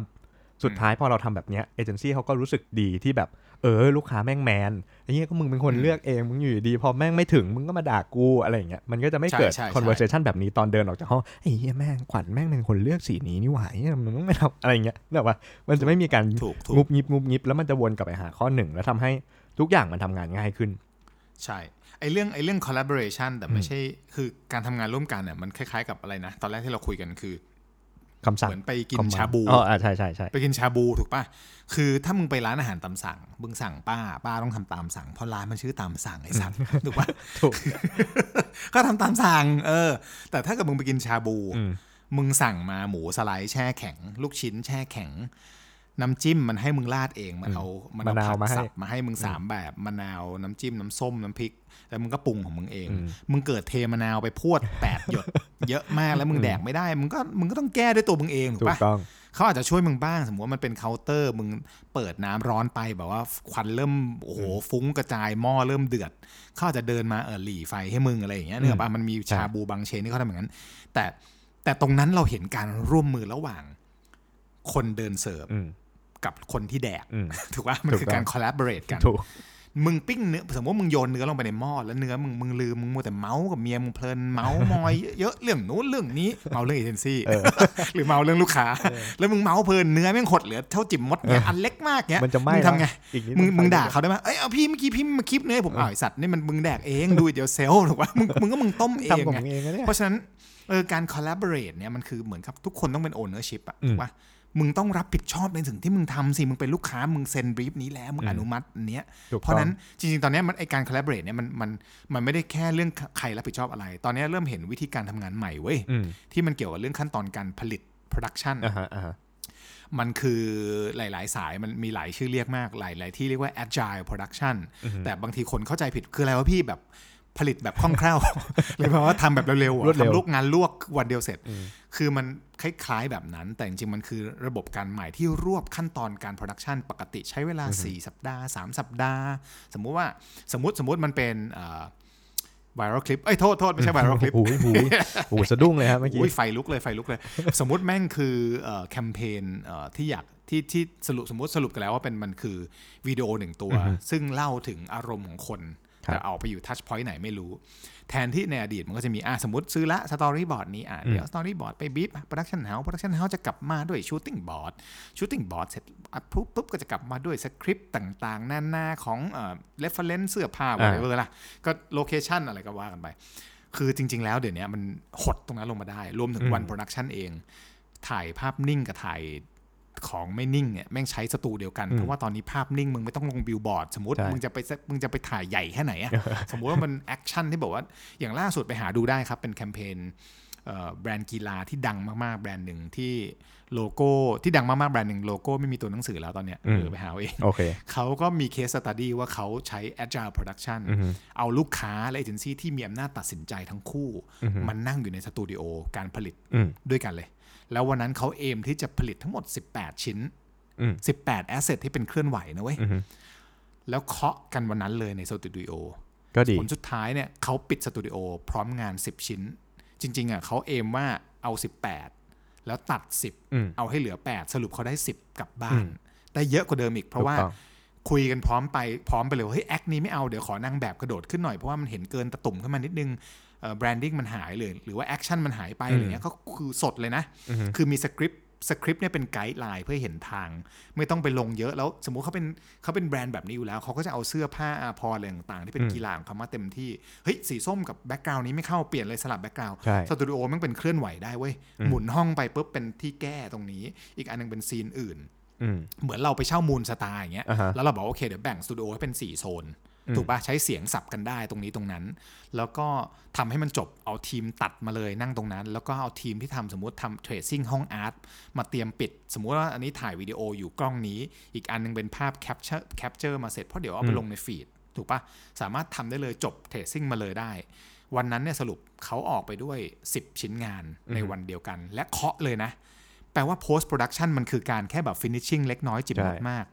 สุดท้ายพอเราทำแบบเนี้ยเอเจนซี่เขาก็รู้สึกดีที่แบบเออ ลูกค้าแม่งแมนไอ้เงี้ยก็มึงเป็นคนอืมเลือกเองมึงอยู่ดีๆพอแม่งไม่ถึงมึงก็มาด่ากูอะไรอย่างเงี้ยมันก็จะไม่ใช่เกิดใช่ใช่ conversation แบบนี้ตอนเดินออกจากห้องไอ้เหี้ยแม่งขวัญแม่งเป็นคนเลือกสีนี้นี่หว่าเหี้ยมึงไม่ทำอะไรอย่างเงี้ยแบบว่ามันจะไม่มีการถูกถูงุกบงิบงุบงิบแล้วมันจะวนกลับไปหาข้อหนึ่งแล้วทำให้ทุกอย่างมันทำงานง่ายขึ้น ใช่ ไอเรื่องไอเรื่อง collaboration แต่ไม่ใช่คือการทำงานร่วมกันเนี่ยมันคล้ายๆกับอะไรนะ ตอนแรกที่เราคุยกันคือคำสั่งเหมือนไปกิน command ชาบูอ๋ออ่าใช่ใช่ใช่ไปกินชาบูถูกป่ะ คือถ้ามึงไปร้านอาหารตามสั่ง มึงสั่งป้า ป้าต้องทำตามสั่ง เพราะร้านมันชื่อตามสั่งไอ้สัตว์ถูกป่ะถูกก็ทำตามสั่ง เออ แต่ถ้าเกิดมึงไปกินชาบูอืมมึงสั่งมาหมูสไลด์แช่แข็ง ลูกชิ้นแช่แข็ง น้ำจิ้มมันให้มึงราดเอง มันเอา มันเอามะนาวผักมาให้สับมาให้มึงสามแบบ มะนาว น้ำจิ้ม น้ำส้ม น้ำพริก แล้วมึงก็ปรุงของมึงเองอืมมึงเกิดเทมะนาวไปพรวดแปดหยด เยอะมากแล้วมึงแดกไม่ได้ มึงก็ มึงก็ต้องแก้ด้วยตัวมึงเองถูกถูกปะต้องเขาอาจจะช่วยมึงบ้าง สมมติว่ามันเป็นเคาน์เตอร์ มึงเปิดน้ำร้อนไปแบบว่าควันเริ่มโอ้โหฟุ้งกระจายหม้อเริ่มเดือด เขาอาจจะเดินมาเออหลีไฟให้มึงอะไรอย่างเงี้ยเนื่องปะมันมีชาบูบางเชนที่เขาทำอย่างนั้น แต่แต่ตรงนั้นเราเห็นการร่วมมือระหว่างคนเดินเสิร์ฟอืม กับคนที่แดกอืมถูกปะมันคือถูกต้องการ collaborate กันถูกมึงปิ้งเนื้อสมมติว่ามึงโยนเนื้อลงไปในหม้อแล้วเนื้อมึงมึงลืมมึงมัวแต่เมาส์กับเมียมึงเพลินเมาส์มอยเยอะเรื่องนู้นเรื่องนี้เมาเรื่องเอเจนซี่หรือเมาเรื่องลูกค้า แล้วมึงเมาส์เพลินเนื้อแม่งหดเหลือเท่าจิ๋มมดเนี่ยอันเล็กมากเนี้ยมันจะไหม้งทำไงอีกนิดมึงนึงมึงไฟด่าลุกเขาได้ไหมเอ้ยเอาพี่เมื่อกี้พี่มาคลิปเนื้อให้ผมอ้าวไอ้สัตว์นี่มันมึงแดกเองดูเดี๋ยวเซลถูกปะมึงมึงก็มึงต้มเองทำของไงมึงเองนะเนี่ยเพราะฉะนั้นเออการ collaborate เนี่ยมันคือเหมือนกับทุกคนต้องเป็น ownership อะอืมถูกปะ มึงต้องรับผิดชอบในสิ่งที่มึงทำสิ มึงเป็นลูกค้า มึงเซ็นบรีฟนี้แล้ว มึงอืมอนุมัติอันเนี้ยถูกเพราะฉะนั้นต้องจริงๆ ตอนเนี้ยมันไอการ collaborate เนี่ยมันมันมันไม่ได้แค่เรื่องใครรับผิดชอบอะไร ตอนเนี้ยเริ่มเห็นวิธีการทำงานใหม่เว้ยอืมที่มันเกี่ยวกับเรื่องขั้นตอนการผลิต production อ่าฮะอ่าฮะมันคือหลาย ๆ สายมันมีหลายชื่อเรียกมาก หลาย ๆ ที่เรียกว่า agile production แต่บางทีคนเข้าใจผิดคืออะไรวะพี่แบบ ผลิตแบบคล่องแคล่วหรือแปลว่าทำแบบเร็วๆอะรวดเร็วทำลูกงานลวกวันเดียวเสร็จ คือมันคล้ายๆแบบนั้น แต่จริงๆ มันคือระบบการใหม่ที่รวบขั้นตอนการ production ปกติใช้เวลา 4 สัปดาห์ 3 สัปดาห์ สมมุติว่าสมมติสมมติมันเป็นไวรัลคลิปเอ้ยโทษโทษไม่ใช่ไวรัลคลิปโอ้โหโอ้โหโอ้โหสะดุ้งเลยครับเมื่อกี้อุ้ยไฟลุกเลยไฟลุกเลย สมมุติแม่งคือเอ่อแคมเปญเอ่อที่อยากที่ที่สรุปสมมติสรุปกันแล้วว่าเป็นมันคือวิดีโอหนึ่งตัว ซึ่งเล่าถึงอารมณ์ของคนครับ แต่เอาไปอยู่ touchpoint ไหนไม่รู้ แทนที่ในอดีตมันก็จะมีอะสมมติซื้อละ storyboard นี้อะเดี๋ยว storyboard ไปบีบ production house production house จะกลับมาด้วย shooting board shooting board เสร็จอะปุ๊บปุ๊บก็จะกลับมาด้วยสคริปต์ต่างๆนานาของเอ่อ reference เสื้อผ้าอ่า whatever ล่ะก็ location อะไรก็ว่ากันไป คือจริง ๆ แล้วเดี๋ยวนี้มันหดตรงนั้นลงมาได้ รวมถึงวัน production เอง ถ่ายภาพนิ่งกับถ่าย ของไม่นิ่งเนี่ยแม่งใช้สตูเดียวกัน เพราะว่าตอนนี้ภาพนิ่งมึงไม่ต้องลงบิลบอร์ดสมมติใช่มึงจะไปมึงจะไปถ่ายใหญ่แค่ไหนอะสมมุติว่ามัน action ที่บอกว่า อย่างล่าสุดไปหาดูได้ครับ เป็นแคมเปญเอ่อแบรนด์กีฬาที่ดังมากๆ แบรนด์หนึ่งที่โลโก้ที่ดังมากๆ แบรนด์หนึ่งโลโก้ไม่มีตัวหนังสือแล้วตอนเนี้ยอืมเออไปหาเอาเองโอเคเขาก็มี case study ว่าเขาใช้ agile production อือฮึเอาลูกค้าและเอเจนซี่ที่มีอำนาจตัดสินใจทั้งคู่อือฮึมันนั่งอยู่ในสตูดิโอการผลิตอืมด้วยกันเลย แล้ววันนั้นเขา aim ที่จะผลิตทั้งหมด 18 ชิ้นอืม18 asset ที่เป็นเคลื่อนไหวนะเว้ยอือฮึแล้วเคาะกันวันนั้นเลยในสตูดิโอก็ดีผลสุดท้ายเนี่ยเขาปิดสตูดิโอพร้อมงาน 10 ชิ้น จริง ๆอะเขา aim ว่าเอา 18 แล้วตัดอืม10 เอาให้เหลือ 8 สรุปเขาได้ 10 กลับบ้าอืนมได้เยอะกว่าเดิมอีกเพราะว่าถูกต้องคุยกันพร้อมไปพร้อมไปเลยว่าเฮ้ย act นี้ไม่เอาเดี๋ยวขอนางแบบกระโดดขึ้นหน่อยเพราะว่ามันเห็นเกินตาตุ่มขึ้นมานิดนึง branding มันหายเลย หรือว่า action มันหายไปอะไรเงี้ยก็คือสดเลยนะอือฮึคือมี script script เนี่ยเป็น guideline เพื่อเห็นทาง ไม่ต้องไปลงเยอะแล้วสมมุติเขาเป็นเขาเป็นแบรนด์แบบนี้อยู่แล้ว เขาก็จะเอาเสื้อผ้าอาภรณ์อะไรต่างๆ ที่เป็นกีฬาของเขามาเต็มที่ เฮ้ย สีส้มกับ background นี้ไม่เข้าเปลี่ยนเลยสลับ background ใช่สตูดิโอมันเป็นเคลื่อนไหวได้เว้ยหมุนห้องไปปุ๊บเป็นที่แก้ตรงนี้ อีกอันหนึ่งเป็น scene อื่นอืมเหมือนเราไปเช่ามูนสตาร์อย่างเงี้ยอ่าฮะแล้วเราบอกว่าโอเคเดี๋ยวแบ่งสตูดิโอให้เป็น4โซน ถูกปะใช้เสียงสับกันได้ตรงนี้ตรงนั้น แล้วก็ทำให้มันจบเอาทีมตัดมาเลยนั่งตรงนั้น แล้วก็เอาทีมที่ทำสมมุติทำเทรดซิ่งห้องอาร์ตมาเตรียมปิด สมมุติว่าอันนี้ถ่ายวิดีโออยู่กล้องนี้ อีกอันนึงเป็นภาพแคปเจอร์แคปเจอร์มาเสร็จเพราะเดี๋ยวเอาไปลงในฟีดถูกปะสามารถทำได้เลยจบเทรดซิ่งมาเลยได้ วันนั้นเนี่ยสรุปเขาออกไปด้วย 10 ชิ้นงานในวันเดียวกัน และเคาะเลยนะ แปลว่า post production มันคือการแค่แบบ finishing เล็กน้อยจิบหมดใช่มากถูกต้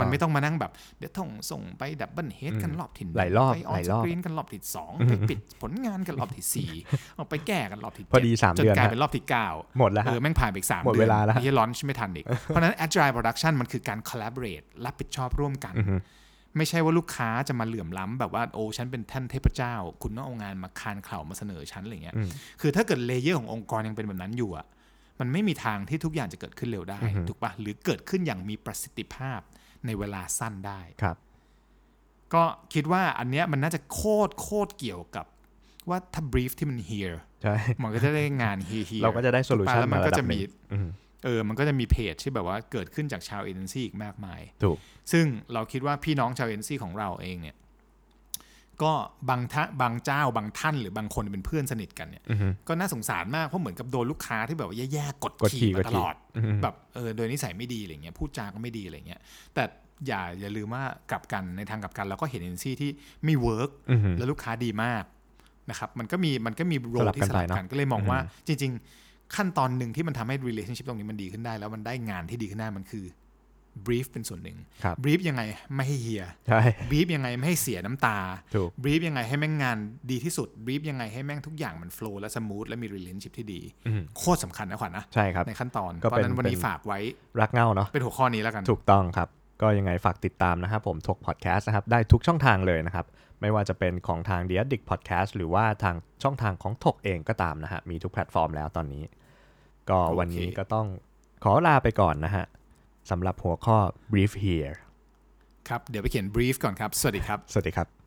มัอนงไม่ต้องมานั่งแบบ เดี๋ยวต้องส่งไปดับเบิลเฮดกันรอบที่นึ่งหลายรอบไปออหนลายสรอบกรีนกันรอบที่สองไปปิดผลงานกันรอบที่สี่เอาไปแก้กันรอบที่พอดีเจ็สามจนเดือนกลายฮะเป็นรอบที่เก้าหมดแล้วเอฮะอแม่งผ่านไปอีกสามหมดเดืเวอนลาแล้วฮะที่ร้อนไม่ทันอีกเพราะฉะนั้น agile production มันคือการ collaborate รับผิดชอบร่วมกันอือฮึไม่ใช่ว่าลูกค้าจะมาเหลื่อมล้ำแบบว่าโอ้ฉันเป็นท่านเทพเจ้า คุณต้องเอางานมาคานเข่ามาเสนอฉันอะไรเงี้ยอืมคือถ้าเกิดเลเยอร์ขององค์กรยังเป็นแบบนั้นอยู่อะมันไม่มีทางที่ทุกอย่างจะเกิดขึ้นเร็วได้อือฮึถูกปะหรือเกิดขึ้นอย่างมีประสิทธิภาพ ในเวลาสั้นได้ครับ ก็คิดว่าอันเนี้ยมันน่าจะโคตรโคตรเกี่ยวกับว่าถ้า brief ที่มัน here ใช่มันก็จะได้งาน here here เราก็จะได้ solution แล้วมันมาก็ระดัจะบหมีนึ่งอืมเออ มันก็จะมีเพจที่แบบว่าเกิดขึ้นจากชาวเอเจนซี่อีกมากมาย ถูก ซึ่งเราคิดว่าพี่น้องชาวเอเจนซี่ของเราเองเนี่ย ก็บางท่าบางเจ้าบางท่านหรือบางคนเป็นเพื่อนสนิทกันเนี่ยอือฮึก็น่าสงสารมากเพราะเหมือนกับโดนลูกค้าที่แบบว่าแย่ๆกดกดขี่ขี่มากดตขี่ลอดอือฮึแบบเออโดยนิสัยไม่ดีอะไรเงี้ยพูดจาก็ไม่ดีอะไรเงี้ยแต่อย่าอย่าลืมว่ากลับกันในทางกลับกันเราก็เห็นเอเจนซี่ที่ไม่เวิร์กอือฮึแล้วลูกค้าดีมากนะครับมันก็มีมันก็มีโรสลับที่กันสลับไปเนอะกันก็เลยมองอือฮึว่าจริง ๆ ขั้นตอนหนึ่งที่มันทำให้ relationship ตรงนี้มันดีขึ้นได้ แล้วมันได้งานที่ดีขึ้นได้มันคือ brief เป็นส่วนหนึ่งครับ brief ยังไงไม่ให้เหี้ยใช่ brief ยังไงไม่ให้เสียน้ำตาถูก brief ยังไงให้แม่งงานดีที่สุด brief ยังไงให้แม่งทุกอย่างมัน flow และ smooth และมี relationship ที่ดีอืมโคตรสำคัญนะขวัญนะใช่ครับในขั้นตอนก็เพราะเป็นฉะนั้นวันนี้เป็นฝากไว้รักเง่าเนาะเป็นหัวข้อนี้แล้วกันถูกต้องครับ ก็ยังไงฝากติดตามนะครับผมทกพอดแคสต์นะครับได้ทุกช่องทางเลยนะครับไม่ว่าจะเป็นของทาง The Addict Podcast หรือว่าทางช่องทางของทกเองก็ตามนะฮะมีทุกแพลตฟอร์มแล้วตอนนี้ ก็วันนี้โอเคก็ต้องขอลาไปก่อนนะฮะ สำหรับหัวข้อ brief here ครับ เดี๋ยวไปเขียน brief ก่อนครับ สวัสดีครับ สวัสดีครับ